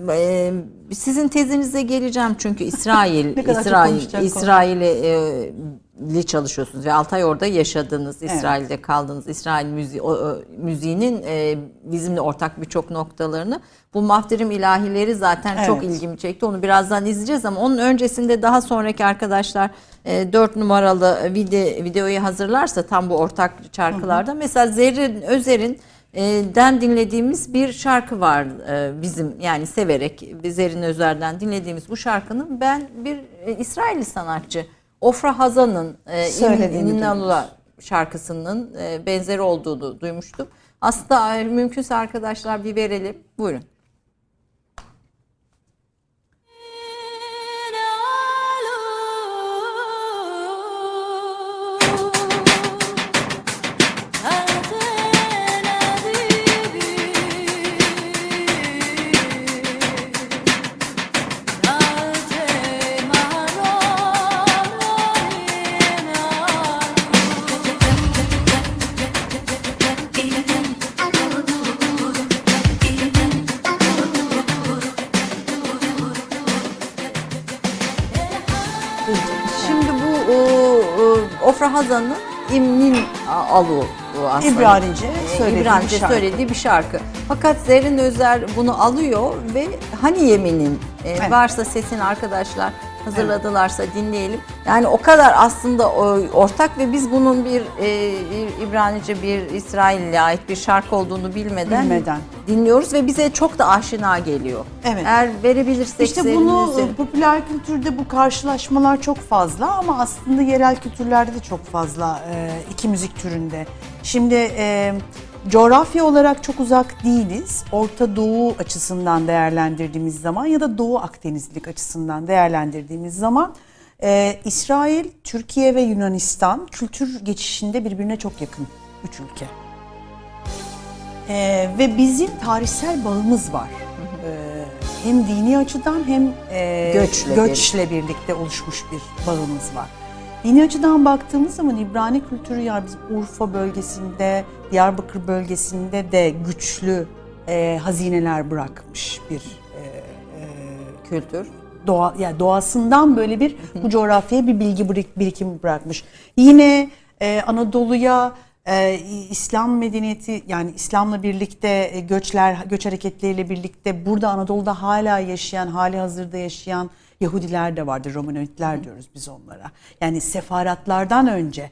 e, sizin tezinize geleceğim çünkü İsrail, İsrail. İsrail'e li çalışıyorsunuz ve 6 ay orada yaşadınız, İsrail'de kaldınız. İsrail müziği, o, müziğinin e, bizimle ortak birçok noktalarını. Bu Mafterim ilahileri zaten çok Evet. ilgimi çekti. Onu birazdan izleyeceğiz ama onun öncesinde daha sonraki arkadaşlar e, 4 numaralı video, videoyu hazırlarsa tam bu ortak şarkılarda. Mesela Zerrin Özer'in e, den dinlediğimiz bir şarkı var e, bizim yani severek Zerrin Özer'den dinlediğimiz bu şarkının ben bir e, İsrailli sanatçı Ofra Hazan'ın e, şarkısının e, benzeri olduğunu duymuştum. Aslında mümkünse arkadaşlar bir verelim. Buyurun. Hazan'ın İmnin Alu aslında. İbranice Ee, söylediği İbranice bir söylediği bir şarkı. Fakat Zerrin Özer bunu alıyor ve Hani Yemin'in e, Evet. varsa sesini arkadaşlar hazırladılarsa dinleyelim. Yani o kadar aslında o, ortak ve biz bunun bir e, İbranice bir İsrail'e ait bir şarkı olduğunu bilmeden, Bilmeden. dinliyoruz ve bize çok da aşina geliyor. Evet. Eğer verebilirsek İşte bunu e, popüler kültürde bu karşılaşmalar çok fazla ama aslında yerel kültürlerde de çok fazla e, iki müzik türünde. Şimdi e, coğrafya olarak çok uzak değiliz. Orta Doğu açısından değerlendirdiğimiz zaman ya da Doğu Akdenizlik açısından değerlendirdiğimiz zaman e, İsrail, Türkiye ve Yunanistan kültür geçişinde birbirine çok yakın üç ülke. Ee, ve bizim tarihsel bağımız var. Ee, hem dini açıdan hem e, Göçle göçle birlikte oluşmuş bir bağımız var. Dini açıdan baktığımız zaman İbrani kültürü yani bizim Urfa bölgesinde, Diyarbakır bölgesinde de güçlü e, hazineler bırakmış bir kültür. doğa yani doğasından böyle bir bu coğrafyaya bir bilgi birik- birikimi bırakmış. Yine e, Anadolu'ya e, İslam medeniyeti yani İslam'la birlikte e, göçler göç hareketleriyle birlikte burada Anadolu'da hala yaşayan hali hazırda yaşayan Yahudiler de vardır. Romanoidler diyoruz biz onlara. Yani sefaratlardan önce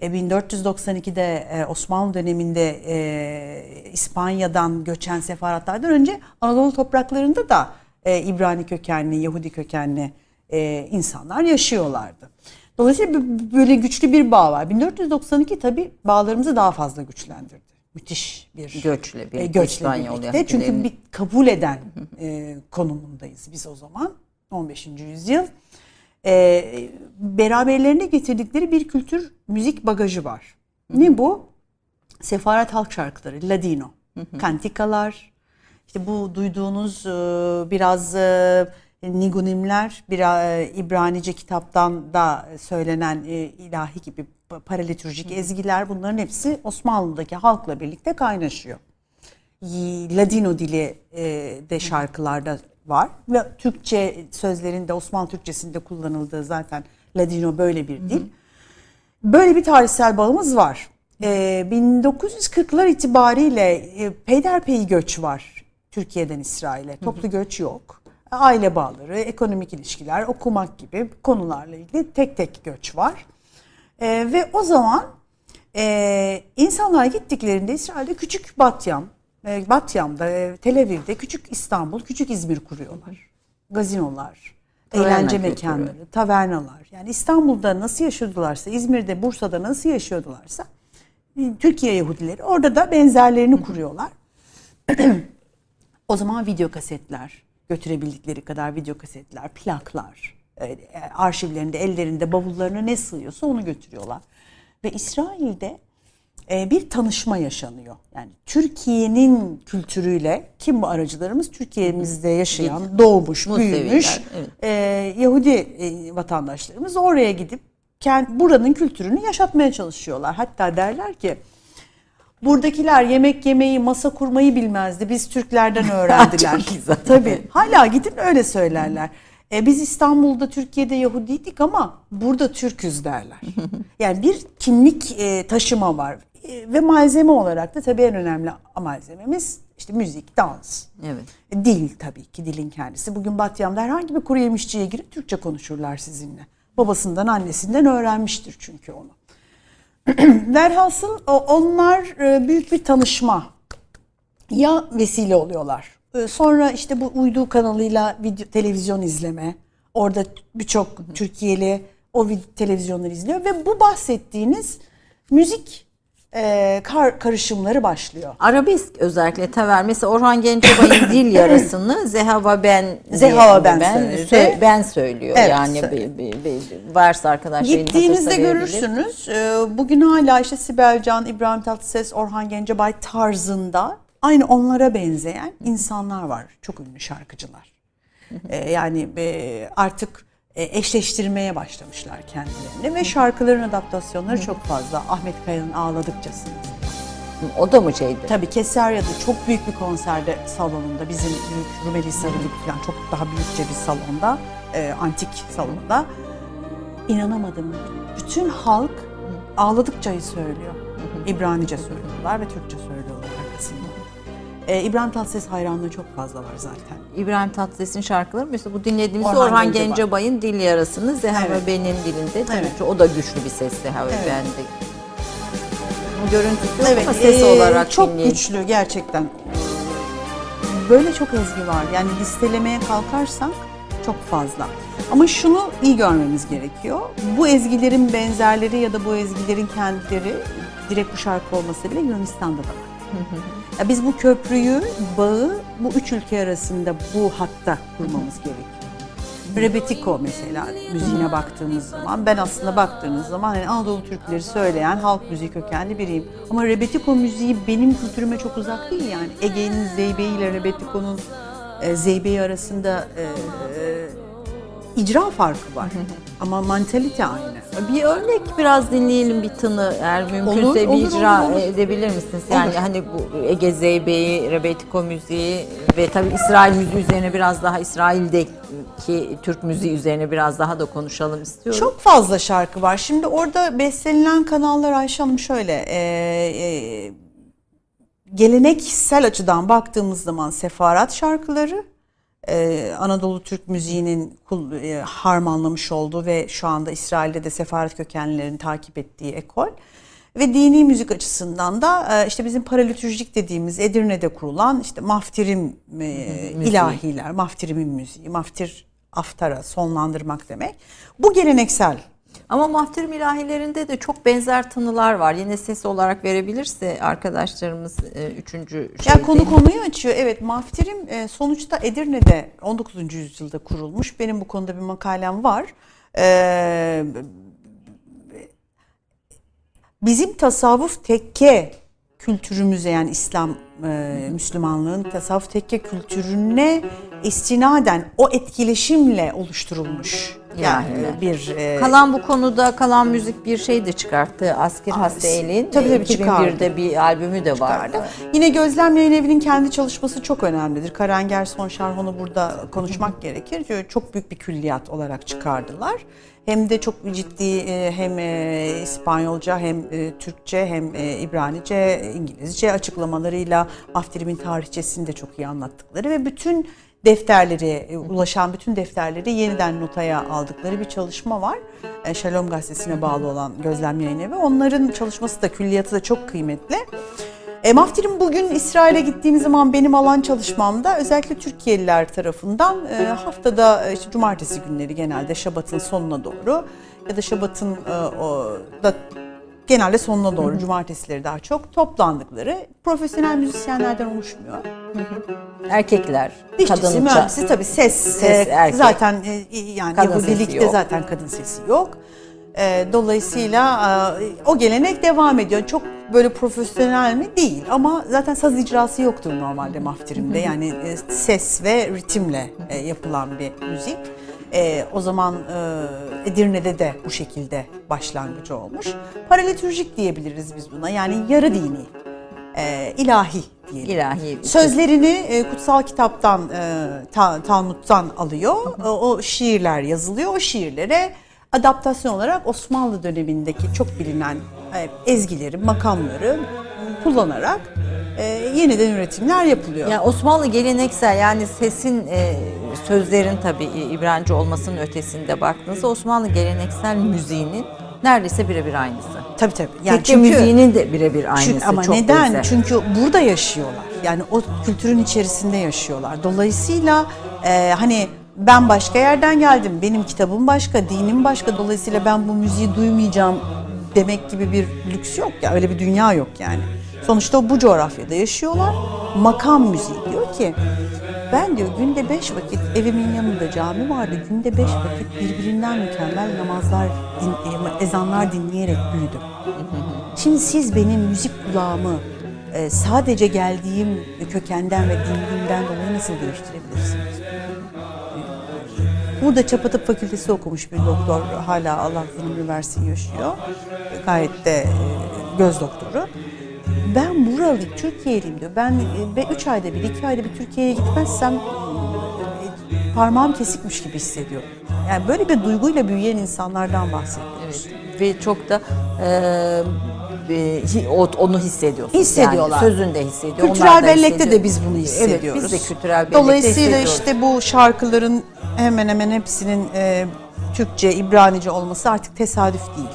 e, 1492'de e, Osmanlı döneminde e, İspanya'dan göçen sefaratlardan önce Anadolu topraklarında da e, İbrani kökenli, Yahudi kökenli e, insanlar yaşıyorlardı. Dolayısıyla böyle güçlü bir bağ var. 1492 tabii bağlarımızı daha fazla güçlendirdi. Müthiş bir Göçle birlikte, e, göçle İspanyol birlikte. Çünkü bir kabul eden e, konumundayız biz o zaman 15. yüzyıl. E, beraberlerine getirdikleri bir kültür müzik bagajı var. Ne bu? Sefaret halk şarkıları, Ladino, kantikalar, işte bu duyduğunuz e, biraz e, nigunimler, bir e, İbranice kitaptan da söylenen ilahi gibi pa- paralitürjik ezgiler bunların hepsi Osmanlı'daki halkla birlikte kaynaşıyor. Ladino dili de şarkılarda var ve Türkçe sözlerinde Osmanlı Türkçesinde kullanıldığı zaten Ladino böyle bir dil. Böyle bir tarihsel bağımız var. Ee, 1940'lar itibariyle e, peyderpey göç var Türkiye'den İsrail'e. Toplu göç yok. Aile bağları, ekonomik ilişkiler, okumak gibi konularla ilgili tek tek göç var. Ee, ve o zaman e, insanlar gittiklerinde İsrail'de küçük Batyam, e, Batyam'da, e, Tel Aviv'de küçük İstanbul, küçük İzmir kuruyorlar. Gazinolar, Taverna eğlence mekanları, tavernalar. Yani İstanbul'da nasıl yaşıyordularsa, İzmir'de, Bursa'da nasıl yaşıyordularsa e, Türkiye Yahudileri orada da benzerlerini kuruyorlar. O zaman video kasetler, götürebildikleri kadar video kasetler, plaklar, e, arşivlerinde, ellerinde, bavullarına ne sığıyorsa onu götürüyorlar. Ve İsrail'de bir tanışma yaşanıyor. Yani Türkiye'nin kültürüyle kim bu aracılarımız? Türkiye'mizde yaşayan, doğmuş, Museviler, büyümüş evet. e, Yahudi e, vatandaşlarımız oraya gidip kend, buranın kültürünü yaşatmaya çalışıyorlar. Hatta derler ki buradakiler yemek yemeyi, masa kurmayı bilmezdi. Biz Türklerden öğrendiler. Çok güzel. Tabii. Hala gidin öyle söylerler. E, biz İstanbul'da, Türkiye'de Yahudiydik ama burada Türküz derler. Yani bir kimlik e, taşıma var. E, ve malzeme olarak da tabii en önemli malzememiz işte müzik, dans. Evet. E, Dil tabii ki dilin kendisi. Bugün Batyam'da herhangi bir kuru yemişçiye girip Türkçe konuşurlar sizinle. Babasından annesinden öğrenmiştir çünkü onu. Velhasıl o- onlar e, büyük bir tanışma ya vesile oluyorlar. Sonra işte bu uydu kanalıyla video, televizyon izleme. Orada birçok Türkiye'li o televizyonları izliyor ve bu bahsettiğiniz müzik e, kar, karışımları başlıyor. Arabesk özellikle taver. Mesela Orhan Gencebay'ın dil yarısını Zehava ben Zehava ben ben, sö- ben söylüyor. Evet, yani bir, bir, bir, varsa arkadaşlarım Gittiğinizde görürsünüz. e, Bugün hala işte Sibel Can, İbrahim Tatlıses, Orhan Gencebay tarzında aynı onlara benzeyen insanlar var. Çok ünlü şarkıcılar. E, Yani e, artık eşleştirmeye başlamışlar kendilerini ve şarkıların adaptasyonları çok fazla. Ahmet Kaya'nın Ağladıkçasınız. O da mı şeydi? Tabii Keserya'da çok büyük bir konserde salonunda bizim büyük Rumeli Sarı gibi falan çok daha büyükçe bir salonda e, antik salonda inanamadım. Bütün halk ağladıkçayı söylüyor. İbranice söylüyorlar ve Türkçe söylüyorlar. Ee, İbrahim Tatlıses hayranlığı çok fazla var zaten. İbrahim Tatlıses'in şarkıları mesela bu dinlediğimiz Orhan Orhan, Gencebay. Gencebay'ın Dil Yarası'nı Zeha Evet. ve Benim dilinde tabii Evet. ki o da güçlü bir ses Zeha ve Evet. Bu Görüntüsü yok ama e, ses olarak çok dinleyin. güçlü gerçekten. Böyle çok ezgi var. Yani listelemeye kalkarsak çok fazla. Ama şunu iyi görmemiz gerekiyor. Bu ezgilerin benzerleri ya da bu ezgilerin kendileri direkt bu şarkı olmasa bile Yunanistan'da da var. Biz bu köprüyü, bağı bu üç ülke arasında bu hatta kurmamız gerekiyor. Rebetiko mesela müziğine baktığımız zaman ben aslında baktığınız zaman yani Anadolu türküleri söyleyen halk müziği kökenli biriyim. Ama Rebetiko müziği benim kültürüme çok uzak değil yani. Ege'nin Zeybe'yi ile Rebetiko'nun e, Zeybe'yi arasında e, e, icra farkı var. Ama mantalite aynı. Bir örnek biraz dinleyelim bir tını eğer mümkünse Olur, bir olur, icra olur, olur. edebilir misiniz? Yani Olur. hani bu Ege Zeybe'yi, Rebetiko müziği ve tabii İsrail müziği üzerine biraz daha İsrail'deki Türk müziği üzerine biraz daha da konuşalım istiyorum. Çok fazla şarkı var. Şimdi orada bestelenen kanallar Ayşe Hanım şöyle. e, e, geleneksel açıdan baktığımız zaman sefarat şarkıları, e, Anadolu Türk müziğinin kul- e, harmanlamış olduğu ve şu anda İsrail'de de sefaret kökenlilerin takip ettiği ekol. Ve dini müzik açısından da e, işte bizim paralitürjik dediğimiz Edirne'de kurulan işte maftirim e, ilahiler, maftirimin müziği, maftir aftara sonlandırmak demek. Bu geleneksel Ama Mahtir ilahilerinde de çok benzer tınılar var. Yine ses olarak verebilirse arkadaşlarımız e, üçüncü Ya şeyde. konu konuyu açıyor. Evet, Maftirim e, sonuçta Edirne'de 19. yüzyılda kurulmuş. Benim bu konuda bir makalem var. Ee, bizim tasavvuf tekke kültürümüze yani İslam e, Müslümanlığın tasavvuf tekke kültürüne istinaden o etkileşimle oluşturulmuş yani Yani. bir e, Kalan bu konuda kalan müzik bir şey de çıkarttı. Asker Aa, Hasteyl'in tabii tabii 2001'de çıkardı. bir albümü de vardı. çıkardı. Yine Gözlem Yayın Evi'nin kendi çalışması çok önemlidir. Karanger Son Şarhon'u burada konuşmak gerekir. Çok büyük bir külliyat olarak çıkardılar. Hem de çok ciddi e, hem e, İspanyolca hem e, Türkçe hem İbranice, İngilizce açıklamalarıyla Aftirim'in tarihçesini de çok iyi anlattıkları ve bütün defterleri, ulaşan bütün defterleri yeniden notaya aldıkları bir çalışma var. Shalom Gazetesi'ne bağlı olan Gözlem Yayın Evi. Onların çalışması da külliyatı da çok kıymetli. E, Maftir'in bugün İsrail'e gittiğim zaman benim alan çalışmamda özellikle Türkiye'liler tarafından e, haftada e, işte cumartesi günleri genelde Şabat'ın sonuna doğru ya da Şabat'ın e, o da genelde sonuna doğru cumartesileri daha çok toplandıkları profesyonel müzisyenlerden oluşmuyor. Erkekler, Dişçisi, kadın mühendisi tabii ses, Ses, e, erkek. zaten e, yani Kadın Yahudilikte zaten kadın sesi yok. E, dolayısıyla e, o gelenek devam ediyor. Çok böyle profesyonel mi? Değil ama zaten saz icrası yoktur normalde maftirimde. Yani e, ses ve ritimle e, yapılan bir müzik. E, o zaman e, Edirne'de de bu şekilde başlangıcı olmuş. Paralitürjik diyebiliriz biz buna. Yani yarı dini, e, ilahi diyelim. ilahi. Sözlerini e, kutsal kitaptan, e, Ta- Talmud'dan alıyor. E, o şiirler yazılıyor. O şiirlere adaptasyon olarak Osmanlı dönemindeki çok bilinen e, ezgileri, makamları kullanarak e, yeniden üretimler yapılıyor. Yani Osmanlı geleneksel yani sesin e, sözlerin tabii İbranice olmasının ötesinde baktığınızda Osmanlı geleneksel müziğinin neredeyse birebir aynısı. tabii tabii. Yani Tekke müziğinin de birebir aynısı. Çünkü, ama çok neden? benzer. Çünkü burada yaşıyorlar. Yani o kültürün içerisinde yaşıyorlar. Dolayısıyla e, hani ben başka yerden geldim. Benim kitabım başka, dinim başka. Dolayısıyla ben bu müziği duymayacağım demek gibi bir lüks yok ya. Öyle bir dünya yok yani. Sonuçta bu coğrafyada yaşıyorlar. Makam müziği diyor ki ben diyor günde beş vakit evimin yanında cami vardı. Günde beş vakit birbirinden mükemmel namazlar, din- e, ezanlar dinleyerek büyüdüm. Şimdi siz benim müzik kulağımı e, sadece geldiğim kökenden ve dinimden dolayı nasıl değiştirebilirsiniz? Burada Çapatıp Fakültesi okumuş bir doktor hala Allah ömrü versin yaşıyor. Gayet de e, göz doktoru. Ben buralı Türkiye'liyim diyor. Ben e, ve üç ayda bir, iki ayda bir Türkiye'ye gitmezsem e, parmağım kesikmiş gibi hissediyorum. Yani böyle bir duyguyla büyüyen insanlardan bahsediyoruz. Evet. gibi çok da e, e, onu hissediyorsunuz. Hissediyorlar. Yani sözünde hissediyor. Kültürel bellekte de biz bunu hissediyoruz. Evet biz de kültürel bellekte Dolayısıyla işte bu şarkıların hemen hemen hepsinin e, Türkçe, İbranice olması artık tesadüf değil.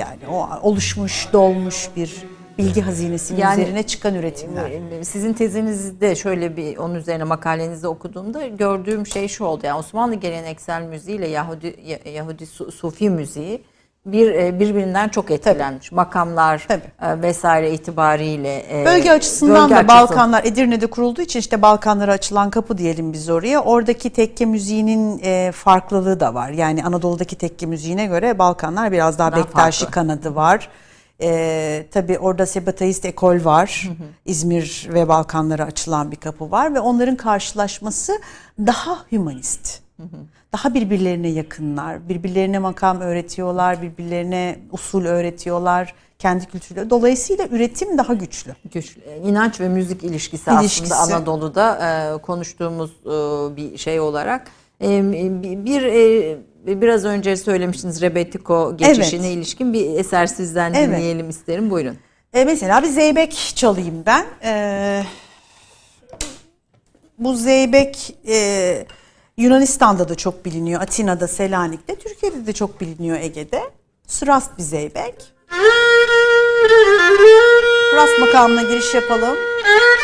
Yani o oluşmuş, dolmuş bir bilgi hazinesinin Yani- üzerine çıkan üretimler. Ee, Sizin tezinizde şöyle bir onun üzerine makalenizde okuduğumda gördüğüm şey şu oldu. Yani Osmanlı geleneksel müziğiyle Yahudi Ya- Yahudi Su- Sufi müziği bir e, birbirinden çok etkilenmiş. Makamlar Tabii. e, vesaire itibariyle e, Bölge açısından bölge da açısı- Balkanlar Edirne'de kurulduğu için işte Balkanlara açılan kapı diyelim biz oraya. Oradaki tekke müziğinin farklılığı da var. Yani Anadolu'daki tekke müziğine göre Balkanlar biraz daha, Daha Bektaşi farklı. kanadı var. E, tabii orada Sebataist ekol var. İzmir ve Balkanlara açılan bir kapı var ve onların karşılaşması daha hümanist. Daha birbirlerine yakınlar, birbirlerine makam öğretiyorlar, birbirlerine usul öğretiyorlar, kendi kültürleri. Dolayısıyla üretim daha güçlü. güçlü inanç ve müzik ilişkisi, İlişkisi. aslında Anadolu'da e, konuştuğumuz e, bir şey olarak E, bir bir, e, biraz önce söylemiştiniz Rebetiko geçişine Evet. ilişkin bir eser sizden Evet. dinleyelim isterim. Buyurun. E, mesela bir zeybek çalayım ben. E, bu zeybek e, Yunanistan'da da çok biliniyor. Atina'da, Selanik'te. Türkiye'de de çok biliniyor Ege'de. Sırast bir zeybek. Rast makamına giriş yapalım. –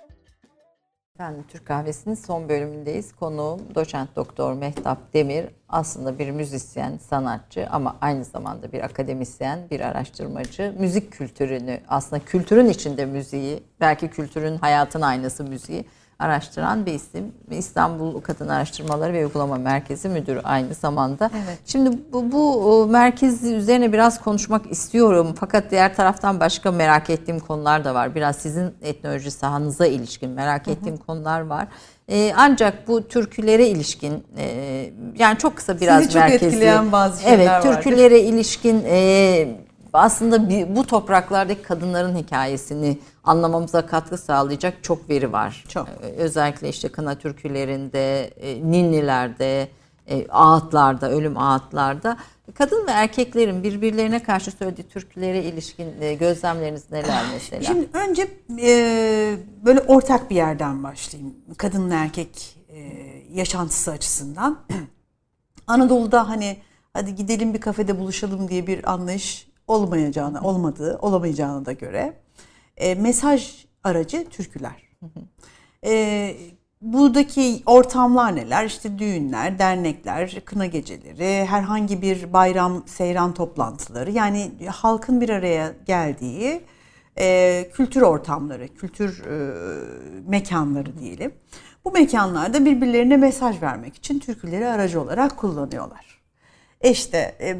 Efendim Türk Kahvesi'nin son bölümündeyiz. Konuğum doçent doktor Mehtap Demir. Aslında bir müzisyen, sanatçı ama aynı zamanda bir akademisyen, bir araştırmacı. Müzik kültürünü, aslında kültürün içinde müziği, belki kültürün hayatın aynası müziği araştıran bir isim. İstanbul Kadın Araştırmaları ve Uygulama Merkezi Müdürü aynı zamanda. Evet. Şimdi bu, bu e, merkez üzerine biraz konuşmak istiyorum. Fakat diğer taraftan başka merak ettiğim konular da var. Biraz sizin etnoloji sahanıza ilişkin merak ettiğim konular var. E, ancak bu türkülere ilişkin e, yani çok kısa biraz çok merkezi. etkileyen bazı şeyler Evet, türkülere ilişkin e, aslında bir, bu topraklardaki kadınların hikayesini anlamamıza katkı sağlayacak çok veri var. Çok. E, Özellikle işte kına türkülerinde, e, ninnilerde, e, ağıtlarda, ölüm ağıtlarda kadın ve erkeklerin birbirlerine karşı söylediği türkülere ilişkin e, gözlemleriniz neler mesela? Şimdi önce e, böyle ortak bir yerden başlayayım. Kadın ve erkek e, yaşantısı açısından. Anadolu'da hani hadi gidelim bir kafede buluşalım diye bir anlayış olmayacağını, olmadığı, olamayacağını da göre e, mesaj aracı türküler. E, buradaki ortamlar neler? İşte düğünler, dernekler, kına geceleri, herhangi bir bayram, seyran toplantıları. Yani halkın bir araya geldiği e, kültür ortamları, kültür e, mekanları diyelim. Bu mekanlarda birbirlerine mesaj vermek için türküleri aracı olarak kullanıyorlar. İşte e,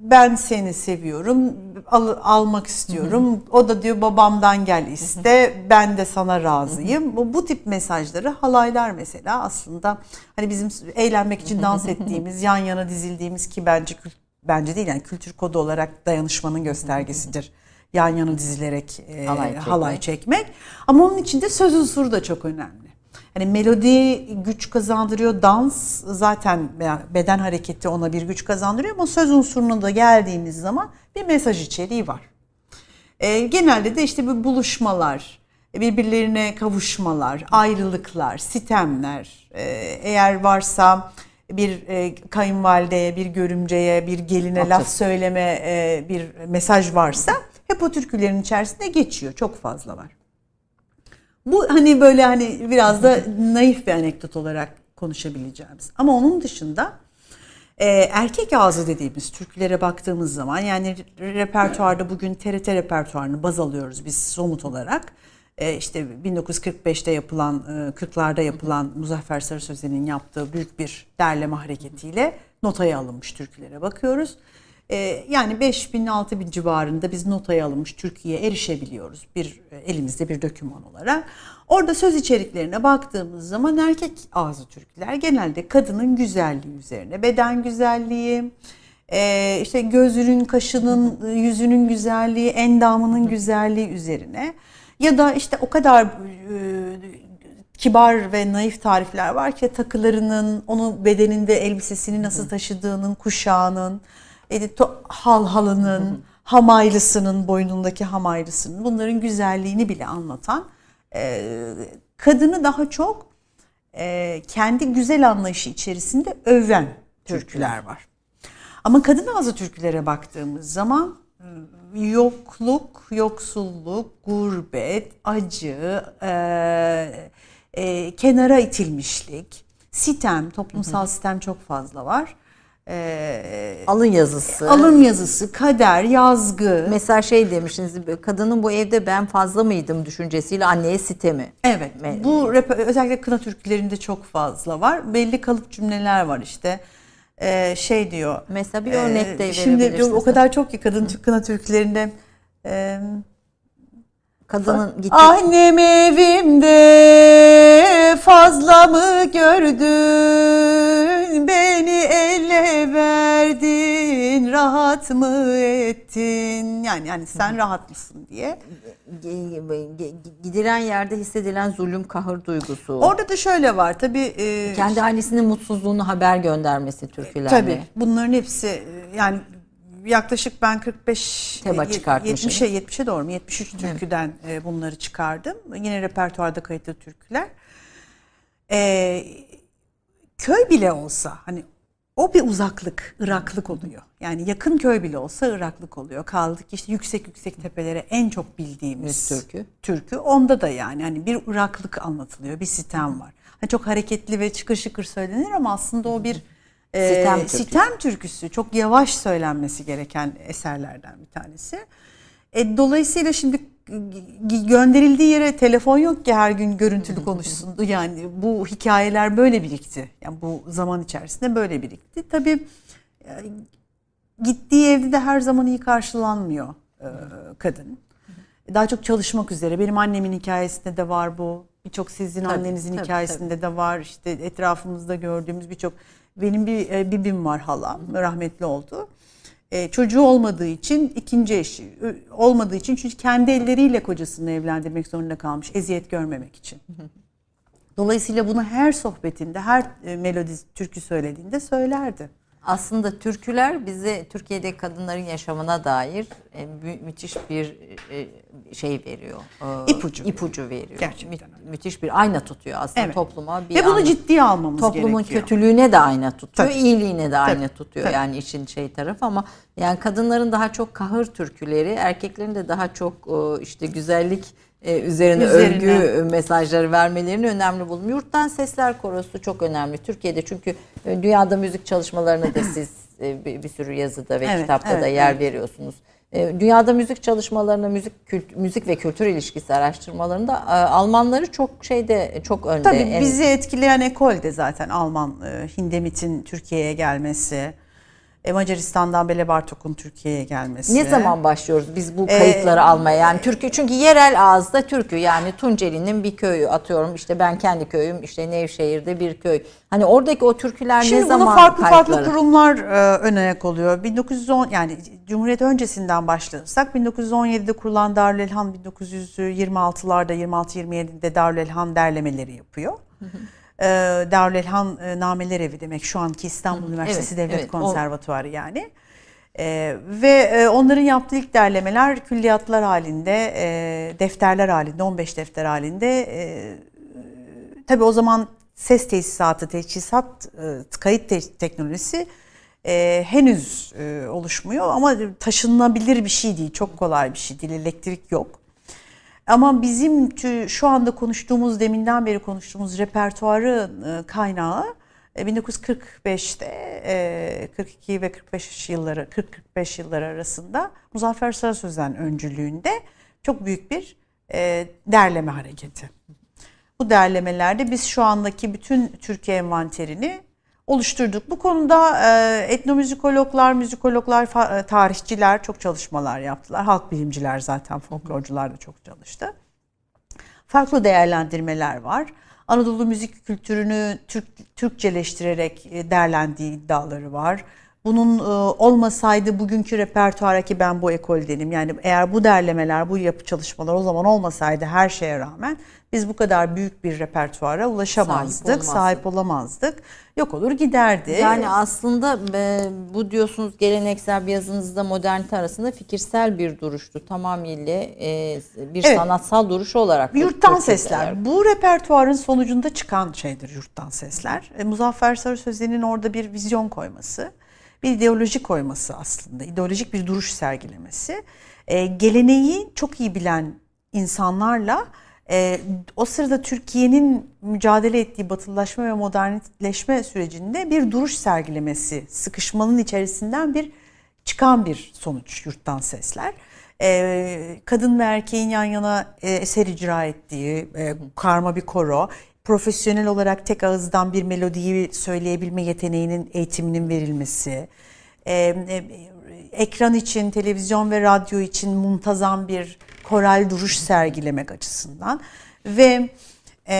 ben seni seviyorum, al- almak istiyorum. O da diyor babamdan gel iste, ben de sana razıyım. Bu, bu tip mesajları halaylar mesela aslında hani bizim eğlenmek için dans ettiğimiz, yan yana dizildiğimiz ki bence bence değil yani kültür kodu olarak dayanışmanın göstergesidir. Yan yana dizilerek e, Halay çekmek. halay çekmek. Ama onun içinde söz unsuru da çok önemli. Hani melodi güç kazandırıyor, dans zaten beden hareketi ona bir güç kazandırıyor ama söz unsuruna da geldiğimiz zaman bir mesaj içeriği var. E, genelde de işte bu buluşmalar, birbirlerine kavuşmalar, ayrılıklar, sitemler, e, eğer varsa bir e, kayınvalideye, bir görümceye, bir geline laf Atıf. söyleme e, bir mesaj varsa hep o türkülerin içerisinde geçiyor. Çok fazla var. Bu hani böyle hani biraz da naif bir anekdot olarak konuşabileceğimiz. Ama onun dışında e, erkek ağzı dediğimiz türkülere baktığımız zaman yani repertuarda bugün TRT repertuarını baz alıyoruz biz somut olarak. E, işte 1945'te yapılan, e, 40'larda yapılan Muzaffer Sarı Sözen'in yaptığı büyük bir derleme hareketiyle notaya alınmış türkülere bakıyoruz. E, yani 5000 6000 civarında biz notaya alınmış Türkiye'ye erişebiliyoruz bir e, elimizde bir doküman olarak. Orada söz içeriklerine baktığımız zaman erkek ağzı türküler genelde kadının güzelliği üzerine, beden güzelliği, e, işte gözünün, kaşının, yüzünün güzelliği, endamının güzelliği üzerine ya da işte o kadar e, kibar ve naif tarifler var ki takılarının, onu bedeninde elbisesini nasıl taşıdığının, kuşağının, e, to- hal halının, hamaylısının, boynundaki hamaylısının bunların güzelliğini bile anlatan e, kadını daha çok e, kendi güzel anlayışı içerisinde öven türküler var. Ama kadın ağzı türkülere baktığımız zaman yokluk, yoksulluk, gurbet, acı, e, e, kenara itilmişlik, sitem, toplumsal sitem çok fazla var. E, Alın yazısı. alın yazısı, kader, yazgı. Mesela şey demiştiniz, kadının bu evde ben fazla mıydım düşüncesiyle anneye sitemi. Evet. Bu özellikle kına türkülerinde çok fazla var. Belli kalıp cümleler var işte. Ee, şey diyor. Mesela bir örnek de e, Şimdi o kadar çok ki kadın kına türkülerinde e, Kadının gitti. Annem evimde fazla mı gördün Beni elle verdin Rahat mı ettin Yani yani sen rahat mısın diye Gidilen yerde hissedilen zulüm, kahır duygusu. Orada da şöyle var tabii e, Kendi annesinin mutsuzluğunu haber göndermesi türkülerle. Tabii bunların hepsi e, yani yaklaşık ben 45 Tema çıkartmışsınız. 70'e 70'e doğru mu? 73 türküden e, bunları çıkardım. Yine repertuarda kayıtlı türküler. E, köy bile olsa hani o bir uzaklık, ıraklık oluyor. Yani yakın köy bile olsa ıraklık oluyor. Kaldık işte yüksek yüksek tepelere en çok bildiğimiz türkü. türkü. Onda da yani hani bir ıraklık anlatılıyor, bir sitem var. Hani çok hareketli ve çıkır şıkır söylenir ama aslında o bir e, Sitem türküsü. sitem türküsü. Çok yavaş söylenmesi gereken eserlerden bir tanesi. E, dolayısıyla şimdi gönderildiği yere telefon yok ki her gün görüntülü konuşsun. Yani bu hikayeler böyle birikti. Yani bu zaman içerisinde böyle birikti. Tabii e, gittiği evde de her zaman iyi karşılanmıyor e, kadın. Daha çok çalışmak üzere. Benim annemin hikayesinde de var bu. Birçok sizin Tabii, annenizin tabii, hikayesinde de var. İşte etrafımızda gördüğümüz birçok benim bir e, bibim var halam rahmetli oldu. E, çocuğu olmadığı için ikinci eşi olmadığı için çünkü kendi elleriyle kocasını evlendirmek zorunda kalmış eziyet görmemek için. Dolayısıyla bunu her sohbetinde, her e, melodi türkü söylediğinde söylerdi. Aslında türküler bize Türkiye'de kadınların yaşamına dair e, mü- müthiş bir e, şey veriyor. E, İpucu. ipucu veriyor. Gerçekten Mü- müthiş bir ayna tutuyor aslında Evet. topluma. Bir Ve bunu an- ciddiye almamız toplumun gerekiyor. kötülüğüne de ayna tutuyor, Tabii. iyiliğine de ayna Tabii, tutuyor. tabii. Yani işin şey tarafı ama yani kadınların daha çok kahır türküleri, erkeklerin de daha çok e, işte güzellik e, üzerine, Üzerine. övgü mesajları vermelerini önemli buldum. Yurttan Sesler Korosu çok önemli Türkiye'de çünkü e, dünyada müzik çalışmalarına da siz e, bir, bir sürü yazıda ve Evet, kitapta evet, da yer evet. veriyorsunuz. E, Dünyada müzik çalışmalarına, müzik kült- müzik ve kültür ilişkisi araştırmalarında e, Almanları çok şeyde çok önde. Tabii bizi etkileyen ekol de zaten Alman e, Hindemit'in Türkiye'ye gelmesi, e, Macaristan'dan Bele Bartok'un Türkiye'ye gelmesi. Ne zaman başlıyoruz biz bu Ee, kayıtları almaya? Yani türkü çünkü yerel ağızda türkü yani Tunceli'nin bir köyü atıyorum işte ben kendi köyüm işte Nevşehir'de bir köy. Hani oradaki o türküler Şimdi ne zaman bunu farklı farklı kayıtları? kurumlar e, ön ayak oluyor. 1910 yani Cumhuriyet öncesinden başlarsak 1917'de kurulan Darülelhan 1926'larda 26-27'de Darülelhan derlemeleri yapıyor. E, Darülelhan e, Nameler Evi demek şu anki İstanbul Üniversitesi evet, Devlet evet, o- Konservatuarı yani. E, ve e, onların yaptığı ilk derlemeler külliyatlar halinde, e, defterler halinde, 15 defter halinde e, Tabii o zaman ses tesisatı, teçhizat, e, kayıt te- teknolojisi e, henüz e, oluşmuyor ama taşınabilir bir şey değil, çok kolay bir şey değil, elektrik yok. Ama bizim şu anda konuştuğumuz, deminden beri konuştuğumuz repertuarı e, kaynağı e, 1945'te e, 42 ve 45 yılları 40-45 yılları arasında Muzaffer Sarısözen öncülüğünde çok büyük bir e, derleme hareketi. Bu derlemelerde biz şu andaki bütün Türkiye envanterini oluşturduk. Bu konuda e, etnomüzikologlar, müzikologlar, e, tarihçiler çok çalışmalar yaptılar. Halk bilimciler zaten, folklorcular da çok çalıştı. Farklı değerlendirmeler var. Anadolu müzik kültürünü Türk, Türkçeleştirerek e, derlendiği iddiaları var. Bunun e, olmasaydı bugünkü repertuara ki ben bu ekoldenim. Yani eğer bu derlemeler, bu yapı çalışmalar o zaman olmasaydı her şeye rağmen biz bu kadar büyük bir repertuara ulaşamazdık, Sahip sahip, olamazdık. Yok olur giderdi. Yani aslında e, bu diyorsunuz geleneksel bir yazınızda modernite arasında fikirsel bir duruştu. Tamamıyla e, bir Evet. sanatsal duruş olarak. Yurttan sesler. Bu repertuarın sonucunda çıkan şeydir yurttan sesler. E, Muzaffer Sarı Sözen'in orada bir vizyon koyması, bir ideoloji koyması aslında. ideolojik bir duruş sergilemesi. E, geleneği çok iyi bilen insanlarla e, o sırada Türkiye'nin mücadele ettiği batılılaşma ve modernleşme sürecinde bir duruş sergilemesi, sıkışmanın içerisinden bir çıkan bir sonuç yurttan sesler. Ee, kadın ve erkeğin yan yana e, eser icra ettiği e, karma bir koro, profesyonel olarak tek ağızdan bir melodiyi söyleyebilme yeteneğinin eğitiminin verilmesi, e, e, ekran için, televizyon ve radyo için muntazam bir koral duruş sergilemek açısından ve e,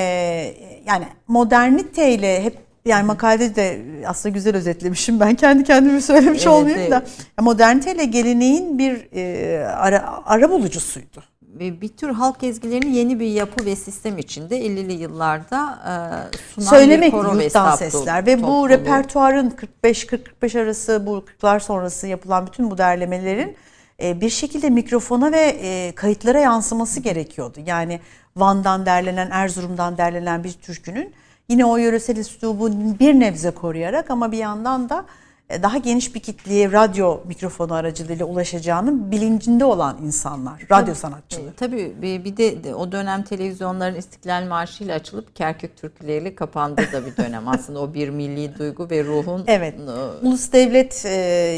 yani moderniteyle hep yani makalede de aslında güzel özetlemişim ben kendi kendime söylemiş Evet, olmayayım da evet. moderniteyle geleneğin bir e, ara, ara bulucusuydu. Bir, bir tür halk ezgilerini yeni bir yapı ve sistem içinde 50'li yıllarda e, sunan Söylemek bir koro ve yurttan sesler ve bu topluluğu. repertuarın 45-45 arası bu 40'lar sonrası yapılan bütün bu derlemelerin e, bir şekilde mikrofona ve e, kayıtlara yansıması gerekiyordu. Yani Van'dan derlenen, Erzurum'dan derlenen bir türkünün yine o yöresel üslubu bir nebze koruyarak ama bir yandan da daha geniş bir kitleye radyo mikrofonu aracılığıyla ulaşacağının bilincinde olan insanlar, radyo sanatçıları. E, Tabii bir, de, de o dönem televizyonların İstiklal Marşı ile açılıp Kerkük türküleriyle kapandığı da bir dönem. Aslında o bir milli duygu ve ruhun Evet. e, Ulus devlet e,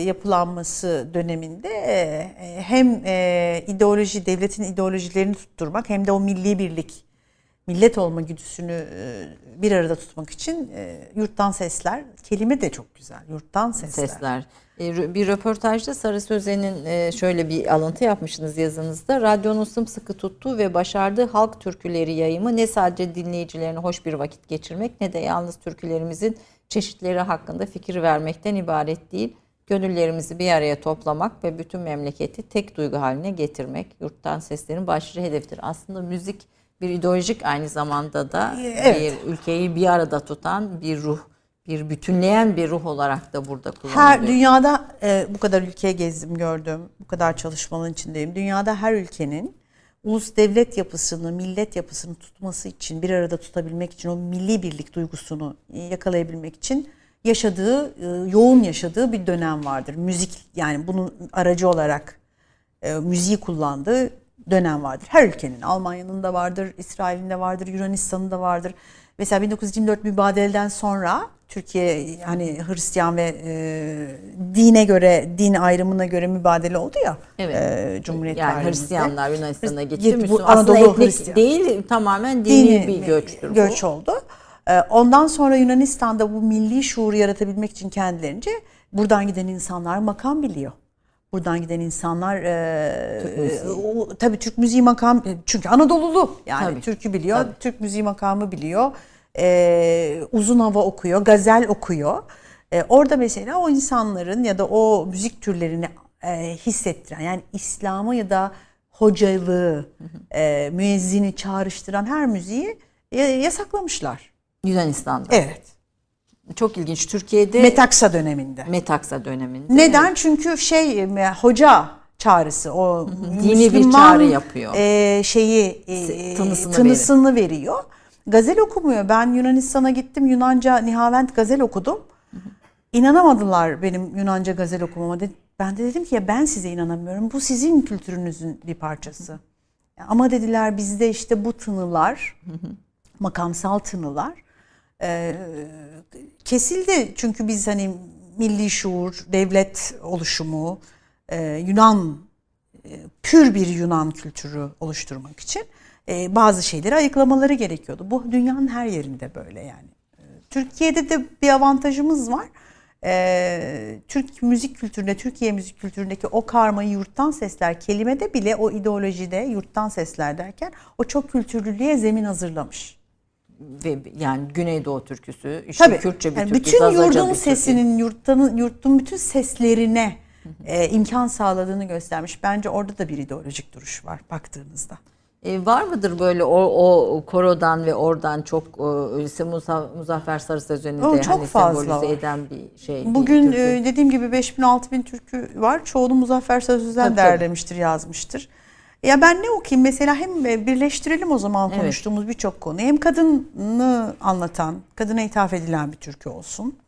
yapılanması döneminde e, hem e, ideoloji, devletin ideolojilerini tutturmak hem de o milli birlik, millet olma güdüsünü e, bir arada tutmak için e, yurttan sesler, kelime de çok güzel, yurttan sesler. sesler. E, Bir röportajda Sarı Sözen'in şöyle bir alıntı yapmışsınız yazınızda. Radyonun sımsıkı tuttuğu ve başardığı halk türküleri yayımı ne sadece dinleyicilerine hoş bir vakit geçirmek ne de yalnız türkülerimizin çeşitleri hakkında fikir vermekten ibaret değil. Gönüllerimizi bir araya toplamak ve bütün memleketi tek duygu haline getirmek yurttan seslerin başlıca hedefidir. Aslında müzik bir ideolojik aynı zamanda da Evet. bir ülkeyi bir arada tutan bir ruh, bir bütünleyen bir ruh olarak da burada kullanılıyor. Her dünyada e, bu kadar ülkeye gezdim gördüm. Bu kadar çalışmanın içindeyim. Dünyada her ülkenin ulus devlet yapısını, millet yapısını tutması için, bir arada tutabilmek için, o milli birlik duygusunu yakalayabilmek için yaşadığı, e, yoğun yaşadığı bir dönem vardır. Müzik yani bunun aracı olarak e, müziği kullandığı dönem vardır. Her ülkenin, Almanya'nın da vardır, İsrail'in de vardır, Yunanistan'ın da vardır. Mesela 1924 mübadeleden sonra Türkiye hani Hristiyan ve e, dine göre, din ayrımına göre mübadele oldu ya. Evet. e, Cumhuriyet yani. Hristiyanlar Yunanistan'a gitti. Bu Müslüman, aslında Anadolu etnik Hristiyan. değil tamamen dini, bir göçtür bu. göç oldu. Ee, Ondan sonra Yunanistan'da bu milli şuuru yaratabilmek için kendilerince buradan giden insanlar makam biliyor. Buradan giden insanlar e, Türk müziği. e, o- tabii Türk müziği makam çünkü Anadolulu yani Tabii. türkü biliyor, Tabii. Türk müziği makamı biliyor. E, uzun hava okuyor, gazel okuyor. E, orada mesela o insanların ya da o müzik türlerini e, hissettiren yani İslam'ı ya da hocalığı, e, müezzini çağrıştıran her müziği ya- yasaklamışlar. Yunanistan'da. Evet. Çok ilginç. Türkiye'de Metaksa döneminde. Metaksa döneminde. Neden? Çünkü şey e, hoca çağrısı o Dini bir çağrı yapıyor. e, şeyi e, tınısını tınısını veriyor. Gazel okumuyor. Ben Yunanistan'a gittim. Yunanca Nihavent gazel okudum. İnanamadılar benim Yunanca gazel okumama. Ben de dedim ki ya ben size inanamıyorum. Bu sizin kültürünüzün bir parçası. Ama dediler bizde işte bu tınılar, makamsal tınılar e, kesildi. Çünkü biz hani milli şuur, devlet oluşumu, e, Yunan e, pür bir Yunan kültürü oluşturmak için e, bazı şeyleri ayıklamaları gerekiyordu. Bu dünyanın her yerinde böyle yani. E, Türkiye'de de bir avantajımız var. E, Türk müzik kültüründe, Türkiye müzik kültüründeki o karmayı yurttan sesler kelimede bile o ideolojide yurttan sesler derken o çok kültürlülüğe zemin hazırlamış. Ve yani Güneydoğu türküsü, işte Tabii. Kürtçe bir Yani türkü, bütün Zazaca yurdun bir türkü. sesinin, yurttanın, yurtun bütün seslerine e, imkan sağladığını göstermiş. Bence orada da bir ideolojik duruş var baktığınızda. E, var mıdır böyle o, o korodan ve oradan çok e, Muza- Muzaffer Sarı Sözü'nü de çok hani fazla sembolize var. eden bir şey. bir Bugün türkü. e, dediğim gibi 5000 6000 türkü var. Çoğunu Muzaffer Sözü'den Tabii, derlemiştir, yazmıştır. Ya ben ne okuyayım mesela hem e, birleştirelim o zaman Evet. konuştuğumuz birçok konuyu. Hem kadını anlatan, kadına ithaf edilen bir türkü olsun.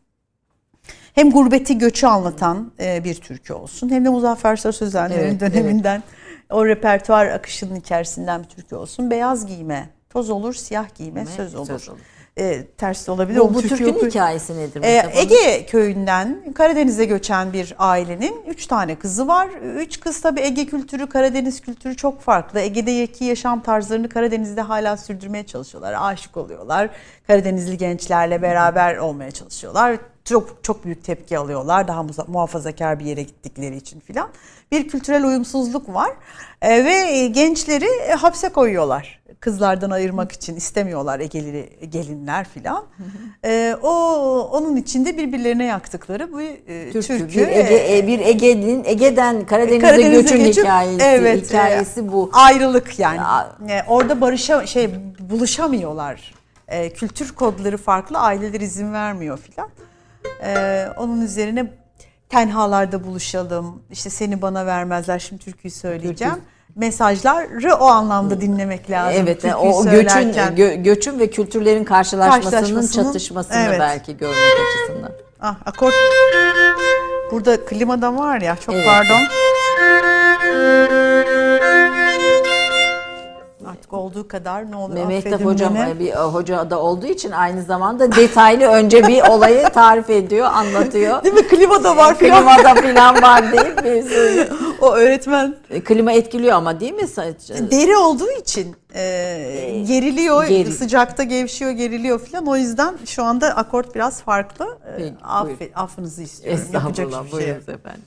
Hem gurbeti göçü anlatan e, bir türkü olsun. Hem de Muzaffer Sarı Sözenler'in Evet, döneminden o repertuar akışının içerisinden bir türkü olsun. Beyaz giyme, toz olur, siyah giyme, söz söz olur. E, ters de olabilir. Bu, bu türkü türkünün oku- hikayesi nedir? mesela? Ege köyünden Karadeniz'e göçen bir ailenin üç tane kızı var. Üç kız tabii Ege kültürü, Karadeniz kültürü çok farklı. Ege'deki yaşam tarzlarını Karadeniz'de hala sürdürmeye çalışıyorlar. Aşık oluyorlar. Karadenizli gençlerle beraber olmaya çalışıyorlar. Çok çok büyük tepki alıyorlar. Daha muhafazakar bir yere gittikleri için filan. Bir kültürel uyumsuzluk var. Ee, ve gençleri e, hapse koyuyorlar. Kızlardan ayırmak için istemiyorlar Egeli gelinler filan. Ee, o onun içinde birbirlerine yaktıkları bu e, Türkü, türkü. bir Ege, e, bir Ege'nin Ege'den Karadeniz'e, Karadeniz'e göçün geçip- hikayesi, evet, hikayesi e, bu. Ayrılık yani. Ya. E, orada barışa şey buluşamıyorlar. E, kültür kodları farklı, aileler izin vermiyor filan. E, onun üzerine tenhalarda buluşalım. İşte seni bana vermezler. Şimdi türküyü söyleyeceğim. Mesajları o anlamda dinlemek lazım. Evet, Türküyü o göçün gö- göçün ve kültürlerin karşılaşmasının, Karşılaşmasının, çatışmasını evet. belki görmek açısından. Ah akort. Burada klima da var ya çok Evet. pardon. Artık olduğu kadar ne olur Mehmet affedin hocam beni. bir e, hoca da olduğu için aynı zamanda detaylı önce bir olayı tarif ediyor, anlatıyor. Değil mi? Klima da var filan. Klimada falan var değil mi? Söyle. O öğretmen E, Klima etkiliyor ama değil mi? Deri olduğu için e, geriliyor, geri- sıcakta gevşiyor, geriliyor filan. O yüzden şu anda akort biraz farklı. E, Peki, buyurun. affınızı istiyorum. Yapacak Estağfurullah. şey yok. Buyurunuz efendim.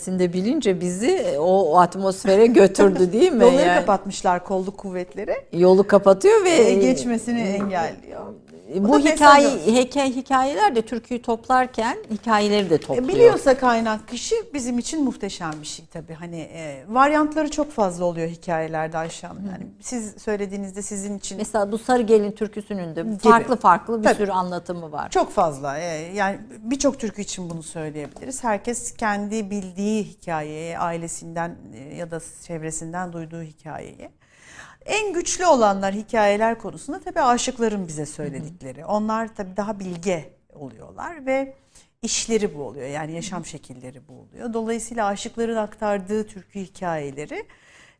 Hikayesini de bilince bizi o, o atmosfere götürdü değil mi? Yolları Yani kapatmışlar kolluk kuvvetleri. yolu kapatıyor ve E, geçmesini engelliyor. Bu da hikaye hikaye hikayeler de türküyü toplarken hikayeleri de E, topluyor. Biliyorsa kaynak kişi bizim için muhteşem bir şey tabii. Hani e, varyantları çok fazla oluyor hikayelerde Ayşe Hanım. Yani siz söylediğinizde sizin için Mesela bu Sarı Gelin türküsünün de farklı farklı bir Tabii. sürü anlatımı var. çok fazla. e, yani birçok türkü için bunu söyleyebiliriz. Herkes kendi bildiği hikayeyi, ailesinden e, ya da çevresinden duyduğu hikayeyi. En güçlü olanlar hikayeler konusunda tabii aşıkların bize söyledikleri. Onlar tabii daha bilge oluyorlar ve işleri bu oluyor. Yani yaşam şekilleri bu oluyor. Dolayısıyla aşıkların aktardığı türkü hikayeleri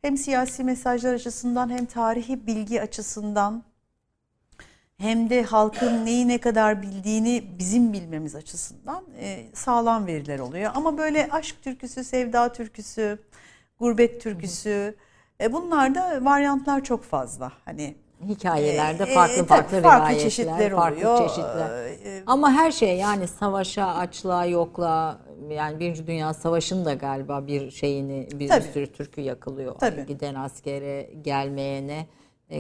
hem siyasi mesajlar açısından hem tarihi bilgi açısından hem de halkın neyi ne kadar bildiğini bizim bilmemiz açısından e, sağlam veriler oluyor. Ama böyle aşk türküsü, sevda türküsü, gurbet türküsü e, bunlarda varyantlar çok fazla. Hani Hikayelerde E, e, farklı tabii, farklı, farklı rivayetler, çeşitler farklı oluyor. çeşitler. E, Ama her şey yani savaşa, açlığa, yokluğa yani Birinci Dünya Savaşı'nın da galiba bir şeyini bir Tabii. sürü türkü yakılıyor. Tabii. Giden askere, gelmeyene, e,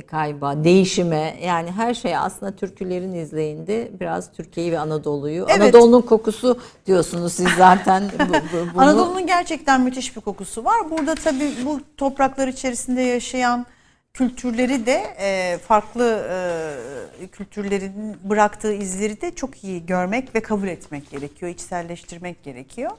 kayba, değişime yani her şey aslında türkülerin izleyinde biraz Türkiye'yi ve Anadolu'yu. Evet. Anadolu'nun kokusu diyorsunuz siz zaten. bu- bu- bunu- Anadolu'nun gerçekten müthiş bir kokusu var. Burada tabii bu topraklar içerisinde yaşayan kültürleri de e, farklı e, kültürlerin bıraktığı izleri de çok iyi görmek ve kabul etmek gerekiyor, içselleştirmek gerekiyor.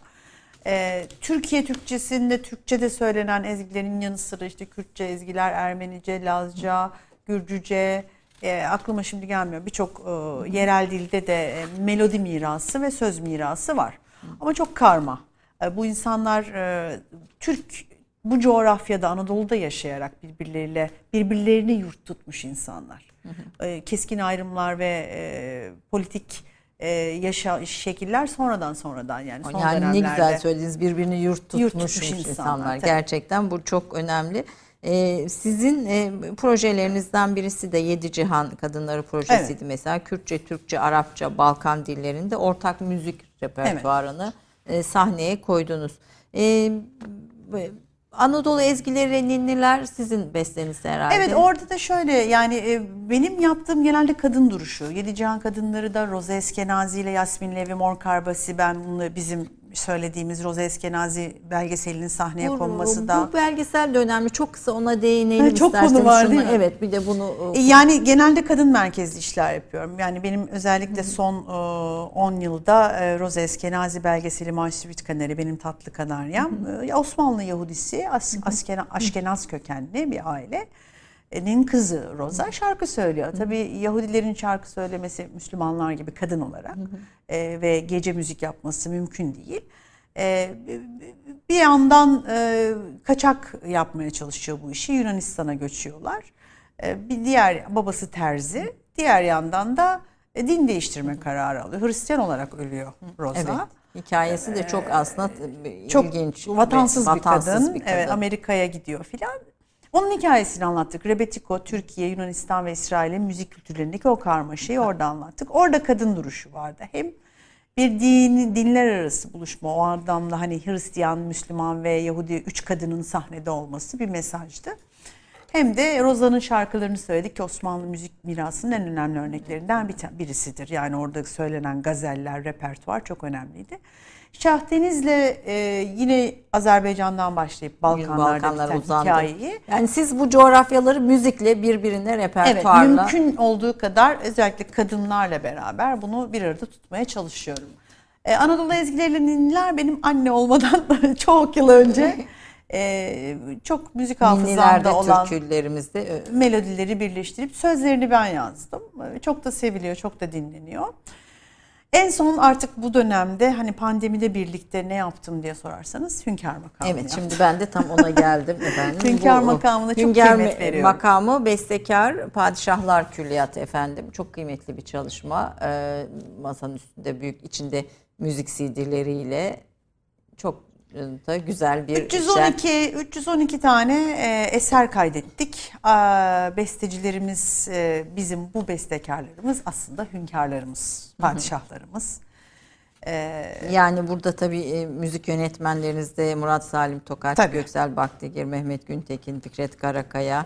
E, Türkiye Türkçesinde Türkçe'de söylenen ezgilerin yanı sıra işte Kürtçe ezgiler, Ermenice, Lazca, Gürcüce, e, aklıma şimdi gelmiyor birçok e, yerel dilde de e, melodi mirası ve söz mirası var. Ama çok karma. E, bu insanlar e, Türk bu coğrafyada Anadolu'da yaşayarak birbirleriyle birbirlerini yurt tutmuş insanlar. E, keskin ayrımlar ve e, politik e, yaşa şekiller sonradan sonradan yani son yani ne dönemlerde. güzel söylediniz birbirini yurt tutmuş, Yurt tutmuş insanlar. insanlar, tabii. Gerçekten bu çok önemli. Ee, sizin e, projelerinizden birisi de Yedi Cihan Kadınları projesiydi Evet. mesela. Kürtçe, Türkçe, Arapça, Balkan dillerinde ortak müzik repertuarını e, sahneye koydunuz. B- Anadolu ezgileri, ninniler sizin besteniz herhalde. Evet orada da şöyle yani e, benim yaptığım genelde kadın duruşu. Yedi Cihan Kadınları da Roze Eskenazi ile Yasmin Levi Mor Karbasi ben bunu bizim söylediğimiz Roze Eskenazi belgeselinin sahneye bu, konması da. bu belgesel de önemli. Çok kısa ona değinelim Ha, çok isterseniz. konu var, Şunu- değil mi? Evet bir de bunu E, Yani genelde kadın merkezli işler yapıyorum. Yani benim özellikle son e, 10 yılda e, Roze Eskenazi belgeseli Maşrivit Kaneri benim tatlı kanaryam. E, Osmanlı Yahudisi As, Askena- Aşkenaz kökenli bir ailenin kızı Roza şarkı söylüyor. Tabii Yahudilerin şarkı söylemesi Müslümanlar gibi kadın olarak e, ve gece müzik yapması mümkün değil. E, bir yandan e, kaçak yapmaya çalışıyor bu işi. Yunanistan'a göçüyorlar. E, bir diğer babası terzi. Diğer yandan da e, din değiştirme kararı alıyor. Hristiyan olarak ölüyor Roza. Evet. Hikayesi de çok aslında Çok ilginç. vatansız, ve bir, kadın. bir Evet, Amerika'ya gidiyor filan. Onun hikayesini anlattık. Rebetiko, Türkiye, Yunanistan ve İsrail'in müzik kültürlerindeki o karmaşayı orada anlattık. Orada kadın duruşu vardı. Hem bir din, dinler arası buluşma o anlamda hani Hristiyan, Müslüman ve Yahudi üç kadının sahnede olması bir mesajdı. Hem de Roza'nın şarkılarını söyledik ki Osmanlı müzik mirasının en önemli örneklerinden bir birisidir. Yani orada söylenen gazeller, repertuar çok önemliydi. Şahdeniz'le e, yine Azerbaycan'dan başlayıp Balkanlarda Balkanlara biten uzandı. hikayeyi Yani siz bu coğrafyaları müzikle birbirine Evet, repertuarla mümkün olduğu kadar özellikle kadınlarla beraber bunu bir arada tutmaya çalışıyorum. Ee, Anadolu ezgileriyle ninniler benim anne olmadan çok yıl önce e, çok müzik hafızamda olan türkülerimizde melodileri birleştirip sözlerini ben yazdım. Ee, Çok da seviliyor, çok da dinleniyor. En son artık bu dönemde hani pandemide birlikte ne yaptım diye sorarsanız Hünkar makamı Evet yaptım. şimdi ben de tam ona geldim efendim. Hünkar makamına çok Hünkar kıymet me- veriyorum. makamı bestekar Padişahlar Külliyatı efendim. Çok kıymetli bir çalışma. Ee, masanın üstünde büyük içinde müzik CD'leriyle çok da güzel bir 312 312 tane e, eser kaydettik. Aa, bestecilerimiz e, bizim bu bestekarlarımız aslında hünkârlarımız, padişahlarımız. E, Yani burada tabii e, müzik yönetmenleriniz de Murat Salim Tokaç, Tabii. Göksel Baktigir, Mehmet Güntekin, Fikret Karakaya,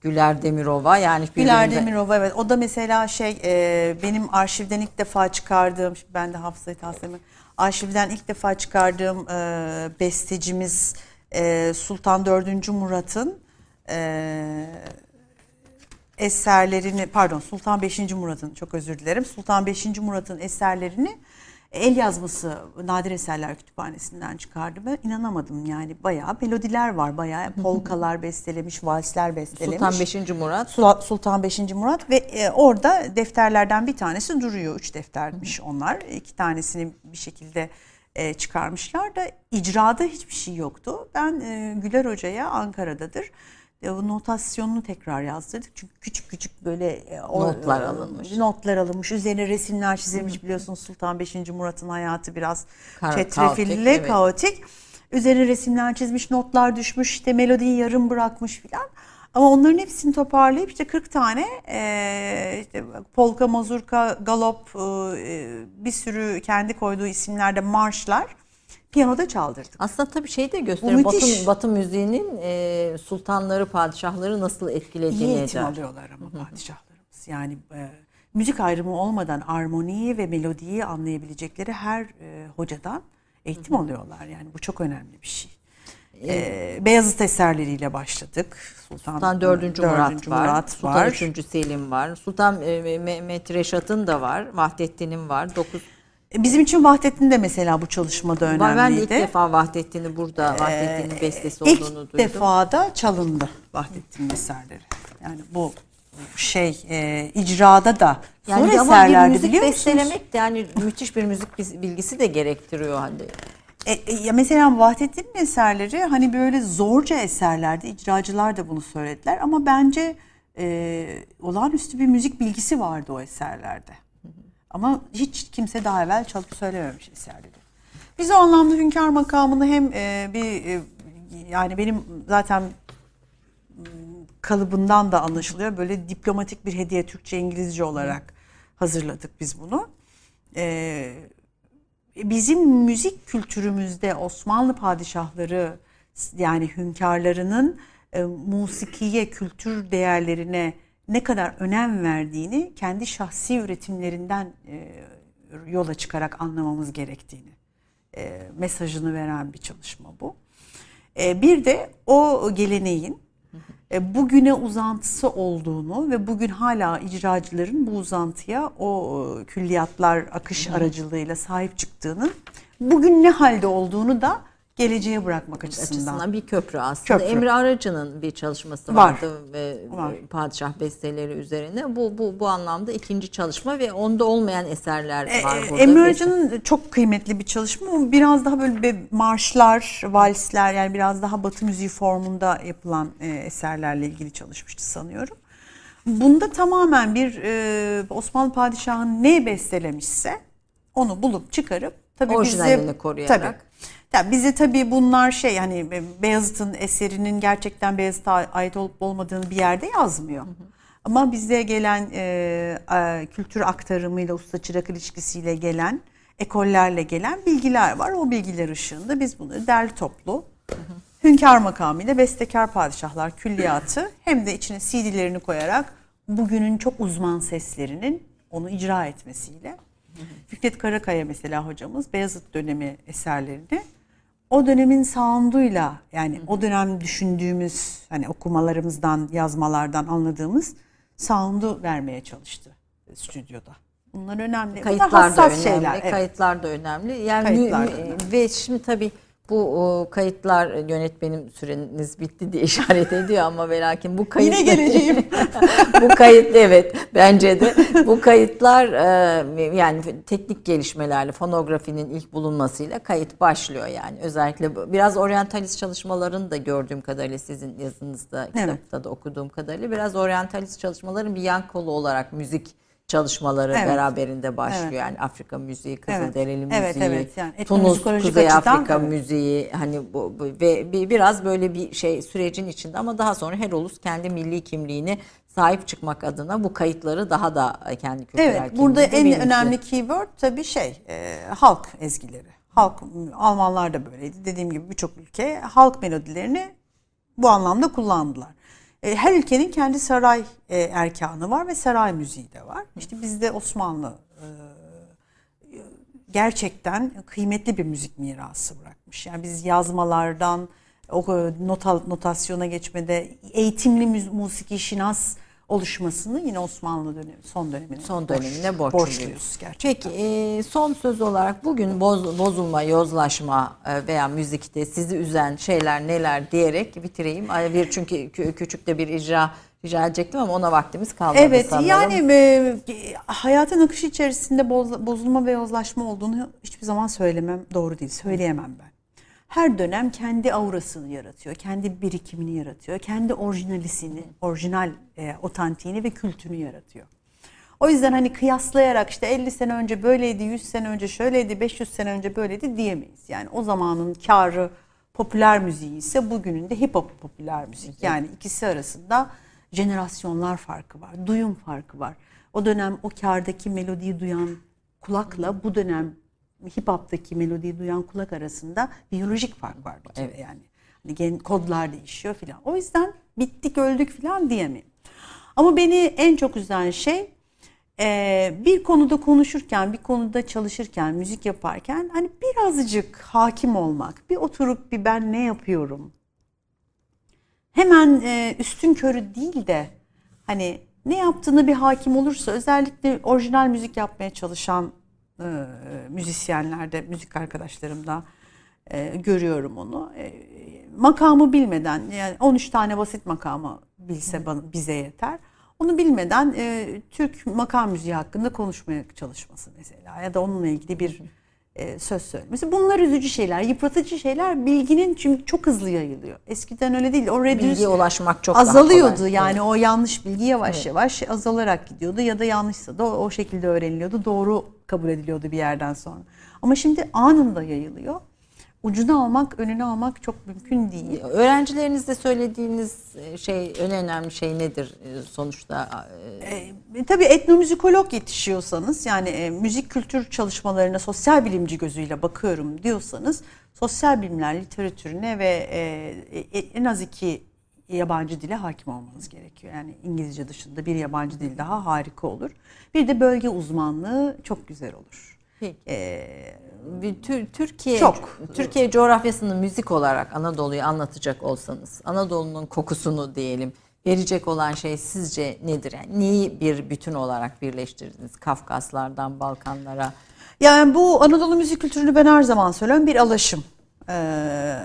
Güler Demirova yani Güler birbirine- Demirova evet o da mesela şey e, benim arşivden ilk defa çıkardığım ben de hafızayı tavsiyemi arşivden ilk defa çıkardığım e, bestecimiz e, Sultan 4. Murat'ın e, eserlerini pardon Sultan 5. Murat'ın çok özür dilerim Sultan 5. Murat'ın eserlerini el yazması Nadir Eserler Kütüphanesi'nden çıkardım. Ben inanamadım yani bayağı melodiler var. Bayağı polkalar bestelemiş, valsler bestelemiş. Sultan 5. Murat Sultan 5. Murat ve e, orada defterlerden bir tanesi duruyor. Üç deftermiş onlar. İki tanesini bir şekilde e, çıkarmışlar da icrada hiçbir şey yoktu. Ben e, Güler Hoca'ya Ankara'dadır. E, o notasyonunu tekrar yazdırdık. Çünkü küçük küçük böyle e, o- Notlar e, alınmış. Notlar alınmış. Üzerine resimler çizilmiş biliyorsunuz Sultan 5. Murat'ın hayatı biraz Kar- çetrefilli, kaotik, evet. kaotik. Üzerine resimler çizmiş, notlar düşmüş, işte melodiyi yarım bırakmış filan. Ama onların hepsini toparlayıp işte 40 tane e, işte polka, mazurka, galop, e, bir sürü kendi koyduğu isimlerde marşlar piyanoda çaldırdık. Aslında tabii şey de gösteriyor. Batı, Batı müziğinin e, sultanları, padişahları nasıl etkilediğini İyi eğitim eder. alıyorlar ama padişahlarımız. Yani e, müzik ayrımı olmadan armoniyi ve melodiyi anlayabilecekleri her e, hocadan eğitim alıyorlar. Yani bu çok önemli bir şey. E, Beyazıt eserleriyle başladık. Sultan, Sultan 4. Murat dördüncü var. Murat Sultan var. 3. Selim var. Sultan e, Mehmet Reşat'ın da var. Vahdettin'in var. 9 E, Bizim için Vahdettin de mesela bu çalışmada önemliydi. Ben de ilk defa Vahdettin'i burada Vahdettin'in bestesi Ee, İlk olduğunu duydum. defa da çalındı Vahdettin eserleri. Yani bu şey e, icrada da yani zor eserlerdi müzik biliyor musunuz? bestelemek de yani müthiş bir müzik bilgisi de gerektiriyor hani. E, e, ya mesela Vahdettin'in eserleri hani böyle zorca eserlerdi. İcracılar da bunu söylediler ama bence e, olağanüstü bir müzik bilgisi vardı o eserlerde. Ama hiç kimse daha evvel çalıp söylememiş eserleri. Biz o anlamda hünkâr makamını hem e, bir e, yani benim zaten m, kalıbından da anlaşılıyor. Böyle diplomatik bir hediye Türkçe İngilizce olarak hazırladık biz bunu. Ee, bizim müzik kültürümüzde Osmanlı padişahları yani hünkârlarının e, musikiye, kültür değerlerine ne kadar önem verdiğini kendi şahsi üretimlerinden e, yola çıkarak anlamamız gerektiğini e, mesajını veren bir çalışma bu. E, bir de o geleneğin e, bugüne uzantısı olduğunu ve bugün hala icracıların bu uzantıya o e, külliyatlar akış aracılığıyla sahip çıktığının bugün ne halde olduğunu da geleceğe bırakmak açısından. açısından bir köprü aslında. Köprü. Emre Aracı'nın bir çalışması Var. vardı ve Var. padişah besteleri üzerine. Bu bu bu anlamda ikinci çalışma ve onda olmayan eserler E, var e, burada. Emre Arıcan'ın çok kıymetli bir çalışma. Biraz daha böyle bir marşlar, valsler yani biraz daha batı müziği formunda yapılan e, eserlerle ilgili çalışmıştı sanıyorum. Bunda tamamen bir e, Osmanlı padişahı ne bestelemişse onu bulup çıkarıp tabii Orijinalini bize koruyarak. Tabii. Ya bize tabii bunlar şey hani Beyazıt'ın eserinin gerçekten Beyazıt'a ait olup olmadığını bir yerde yazmıyor. Ama bize gelen e, e, kültür aktarımıyla, usta çırak ilişkisiyle gelen, ekollerle gelen bilgiler var. O bilgiler ışığında biz bunları derli toplu hünkâr makamıyla bestekar padişahlar külliyatı hem de içine CD'lerini koyarak bugünün çok uzman seslerinin onu icra etmesiyle Fikret Karakaya mesela hocamız Beyazıt dönemi eserlerini o dönemin sound'uyla yani o dönem düşündüğümüz hani okumalarımızdan, yazmalardan anladığımız sound'u vermeye çalıştı stüdyoda. Bunlar önemli. Kayıtlar da önemli. şeyler. evet. Kayıtlar da önemli. Yani Kayıtlar da önemli. ve şimdi tabii bu kayıtlar yönetmenim süreniz bitti diye işaret ediyor ama ve lakin bu kayıt Yine geleceğim. bu kayıt evet bence de. Bu kayıtlar e, yani teknik gelişmelerle fonografinin ilk bulunmasıyla kayıt başlıyor yani. Özellikle biraz oryantalist çalışmaların da gördüğüm kadarıyla sizin yazınızda kitapta da okuduğum kadarıyla biraz oryantalist çalışmaların bir yan kolu olarak müzik çalışmaları Evet. beraberinde başlıyor. Evet. Yani Afrika müziği, Evet. Kızılderili müziği, Evet, evet. Yani Tunus, Kuzey açıdan, Afrika evet. müziği hani bu, bu- ve bir, biraz böyle bir şey sürecin içinde ama daha sonra her ulus kendi milli kimliğine sahip çıkmak adına bu kayıtları daha da kendi kültürel Evet, burada en kimliğini önemli keyword tabii şey, e, halk ezgileri. Halk, Almanlar da böyleydi. Dediğim gibi birçok ülke halk melodilerini bu anlamda kullandılar. E, her ülkenin kendi saray e, erkanı var ve saray müziği de var. İşte bizde Osmanlı e, gerçekten kıymetli bir müzik mirası bırakmış. Yani biz yazmalardan o nota, notasyona geçmede eğitimli müz- musiki şinas oluşmasını yine Osmanlı dönemi son dönemine son borç- dönemine borçluyuz. borçluyuz gerçekten. Peki e, son söz olarak bugün boz- bozulma, yozlaşma e, veya müzikte sizi üzen şeyler neler diyerek bitireyim. Bir çünkü kü- küçük de bir icra rica edecektim ama ona vaktimiz kalmadı Evet sanırım. yani e, hayatın akışı içerisinde boz- bozulma ve yozlaşma olduğunu hiçbir zaman söylemem doğru değil. Söyleyemem ben. Her dönem kendi aurasını yaratıyor, kendi birikimini yaratıyor, kendi orijinalisini, orijinal e, otantiğini ve kültünü yaratıyor. O yüzden hani kıyaslayarak işte 50 sene önce böyleydi, 100 sene önce şöyleydi, 500 sene önce böyleydi diyemeyiz. Yani o zamanın karı popüler müziği ise bugünün de hip hop popüler müzik. Yani ikisi arasında jenerasyonlar farkı var, duyum farkı var. O dönem o kardaki melodiyi duyan kulakla bu dönem hip hop'taki melodiyi duyan kulak arasında biyolojik fark var kere yani. Hani gen, kodlar değişiyor filan. O yüzden bittik öldük filan diyemem. Ama beni en çok üzen şey e, bir konuda konuşurken, bir konuda çalışırken, müzik yaparken hani birazcık hakim olmak. Bir oturup bir ben ne yapıyorum? Hemen e, üstün körü değil de hani ne yaptığını bir hakim olursa özellikle orijinal müzik yapmaya çalışan e, müzisyenlerde, müzik arkadaşlarımda e, görüyorum onu. E, makamı bilmeden yani 13 tane basit makamı bilse bana, bize yeter. Onu bilmeden e, Türk makam müziği hakkında konuşmaya çalışması mesela ya da onunla ilgili bir e, söz söylemesi. Bunlar üzücü şeyler, yıpratıcı şeyler. Bilginin çünkü çok hızlı yayılıyor. Eskiden öyle değil. O reduce Bilgiye ulaşmak çok daha azalıyordu. kolay. Yani Evet. o yanlış bilgi yavaş yavaş azalarak gidiyordu ya da yanlışsa da o şekilde öğreniliyordu. Doğru kabul ediliyordu bir yerden sonra. Ama şimdi anında yayılıyor. Ucunu almak, önünü almak çok mümkün değil. Öğrencilerinizde söylediğiniz e, şey en önemli şey nedir e, sonuçta? E, E, tabii etnomüzikolog yetişiyorsanız yani e, müzik kültür çalışmalarına sosyal bilimci gözüyle bakıyorum diyorsanız sosyal bilimler literatürüne ve e, en az iki yabancı dile hakim olmanız gerekiyor. Yani İngilizce dışında bir yabancı dil daha harika olur. Bir de bölge uzmanlığı çok güzel olur. Peki. E, Tür- Türkiye Çok. Türkiye coğrafyasını müzik olarak Anadolu'yu anlatacak olsanız, Anadolu'nun kokusunu diyelim verecek olan şey sizce nedir? Yani neyi bir bütün olarak birleştirdiniz? Kafkaslardan Balkanlara. Yani bu Anadolu müzik kültürünü ben her zaman söylüyorum bir alaşım. Ee,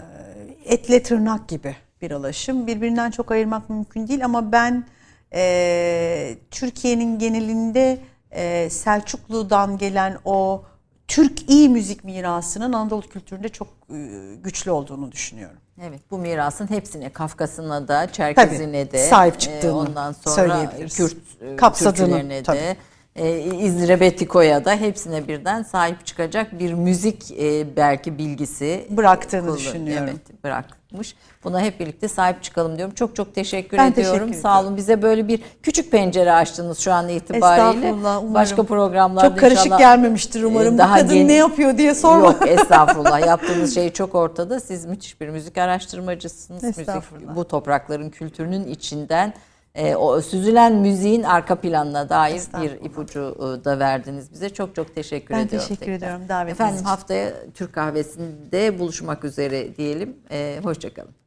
etle tırnak gibi bir alaşım. Birbirinden çok ayırmak mümkün değil ama ben e, Türkiye'nin genelinde e, Selçuklu'dan gelen o Türk iyi müzik mirasının Anadolu kültüründe çok e, güçlü olduğunu düşünüyorum. Evet bu mirasın hepsine Kafkas'ına da Çerkez'ine de sahip çıktığını ondan sonra söyleyebiliriz. Kürt e, Kapsadığını, türkülerine tabii. E, İzrebetiko'ya da hepsine birden sahip çıkacak bir müzik e, belki bilgisi Bıraktığını kullan- düşünüyorum. Evet bırakmış. Buna hep birlikte sahip çıkalım diyorum. Çok çok teşekkür Ben ediyorum. teşekkür Sağ olun. Bize böyle bir küçük pencere açtınız şu an itibariyle. Estağfurullah, umarım. Başka programlarda Çok karışık gelmemiştir umarım. e, Bu kadın gen- ne yapıyor diye sorma. Yok estağfurullah. Yaptığınız şey çok ortada. Siz müthiş bir müzik araştırmacısınız. Müzik, bu toprakların kültürünün içinden e, o süzülen müziğin arka planına dair bir ipucu e, da verdiniz bize. Çok çok teşekkür Ben ediyorum. teşekkür tekrar. ediyorum davetiniz Efendim haftaya Türk kahvesinde buluşmak üzere diyelim. E, hoşçakalın.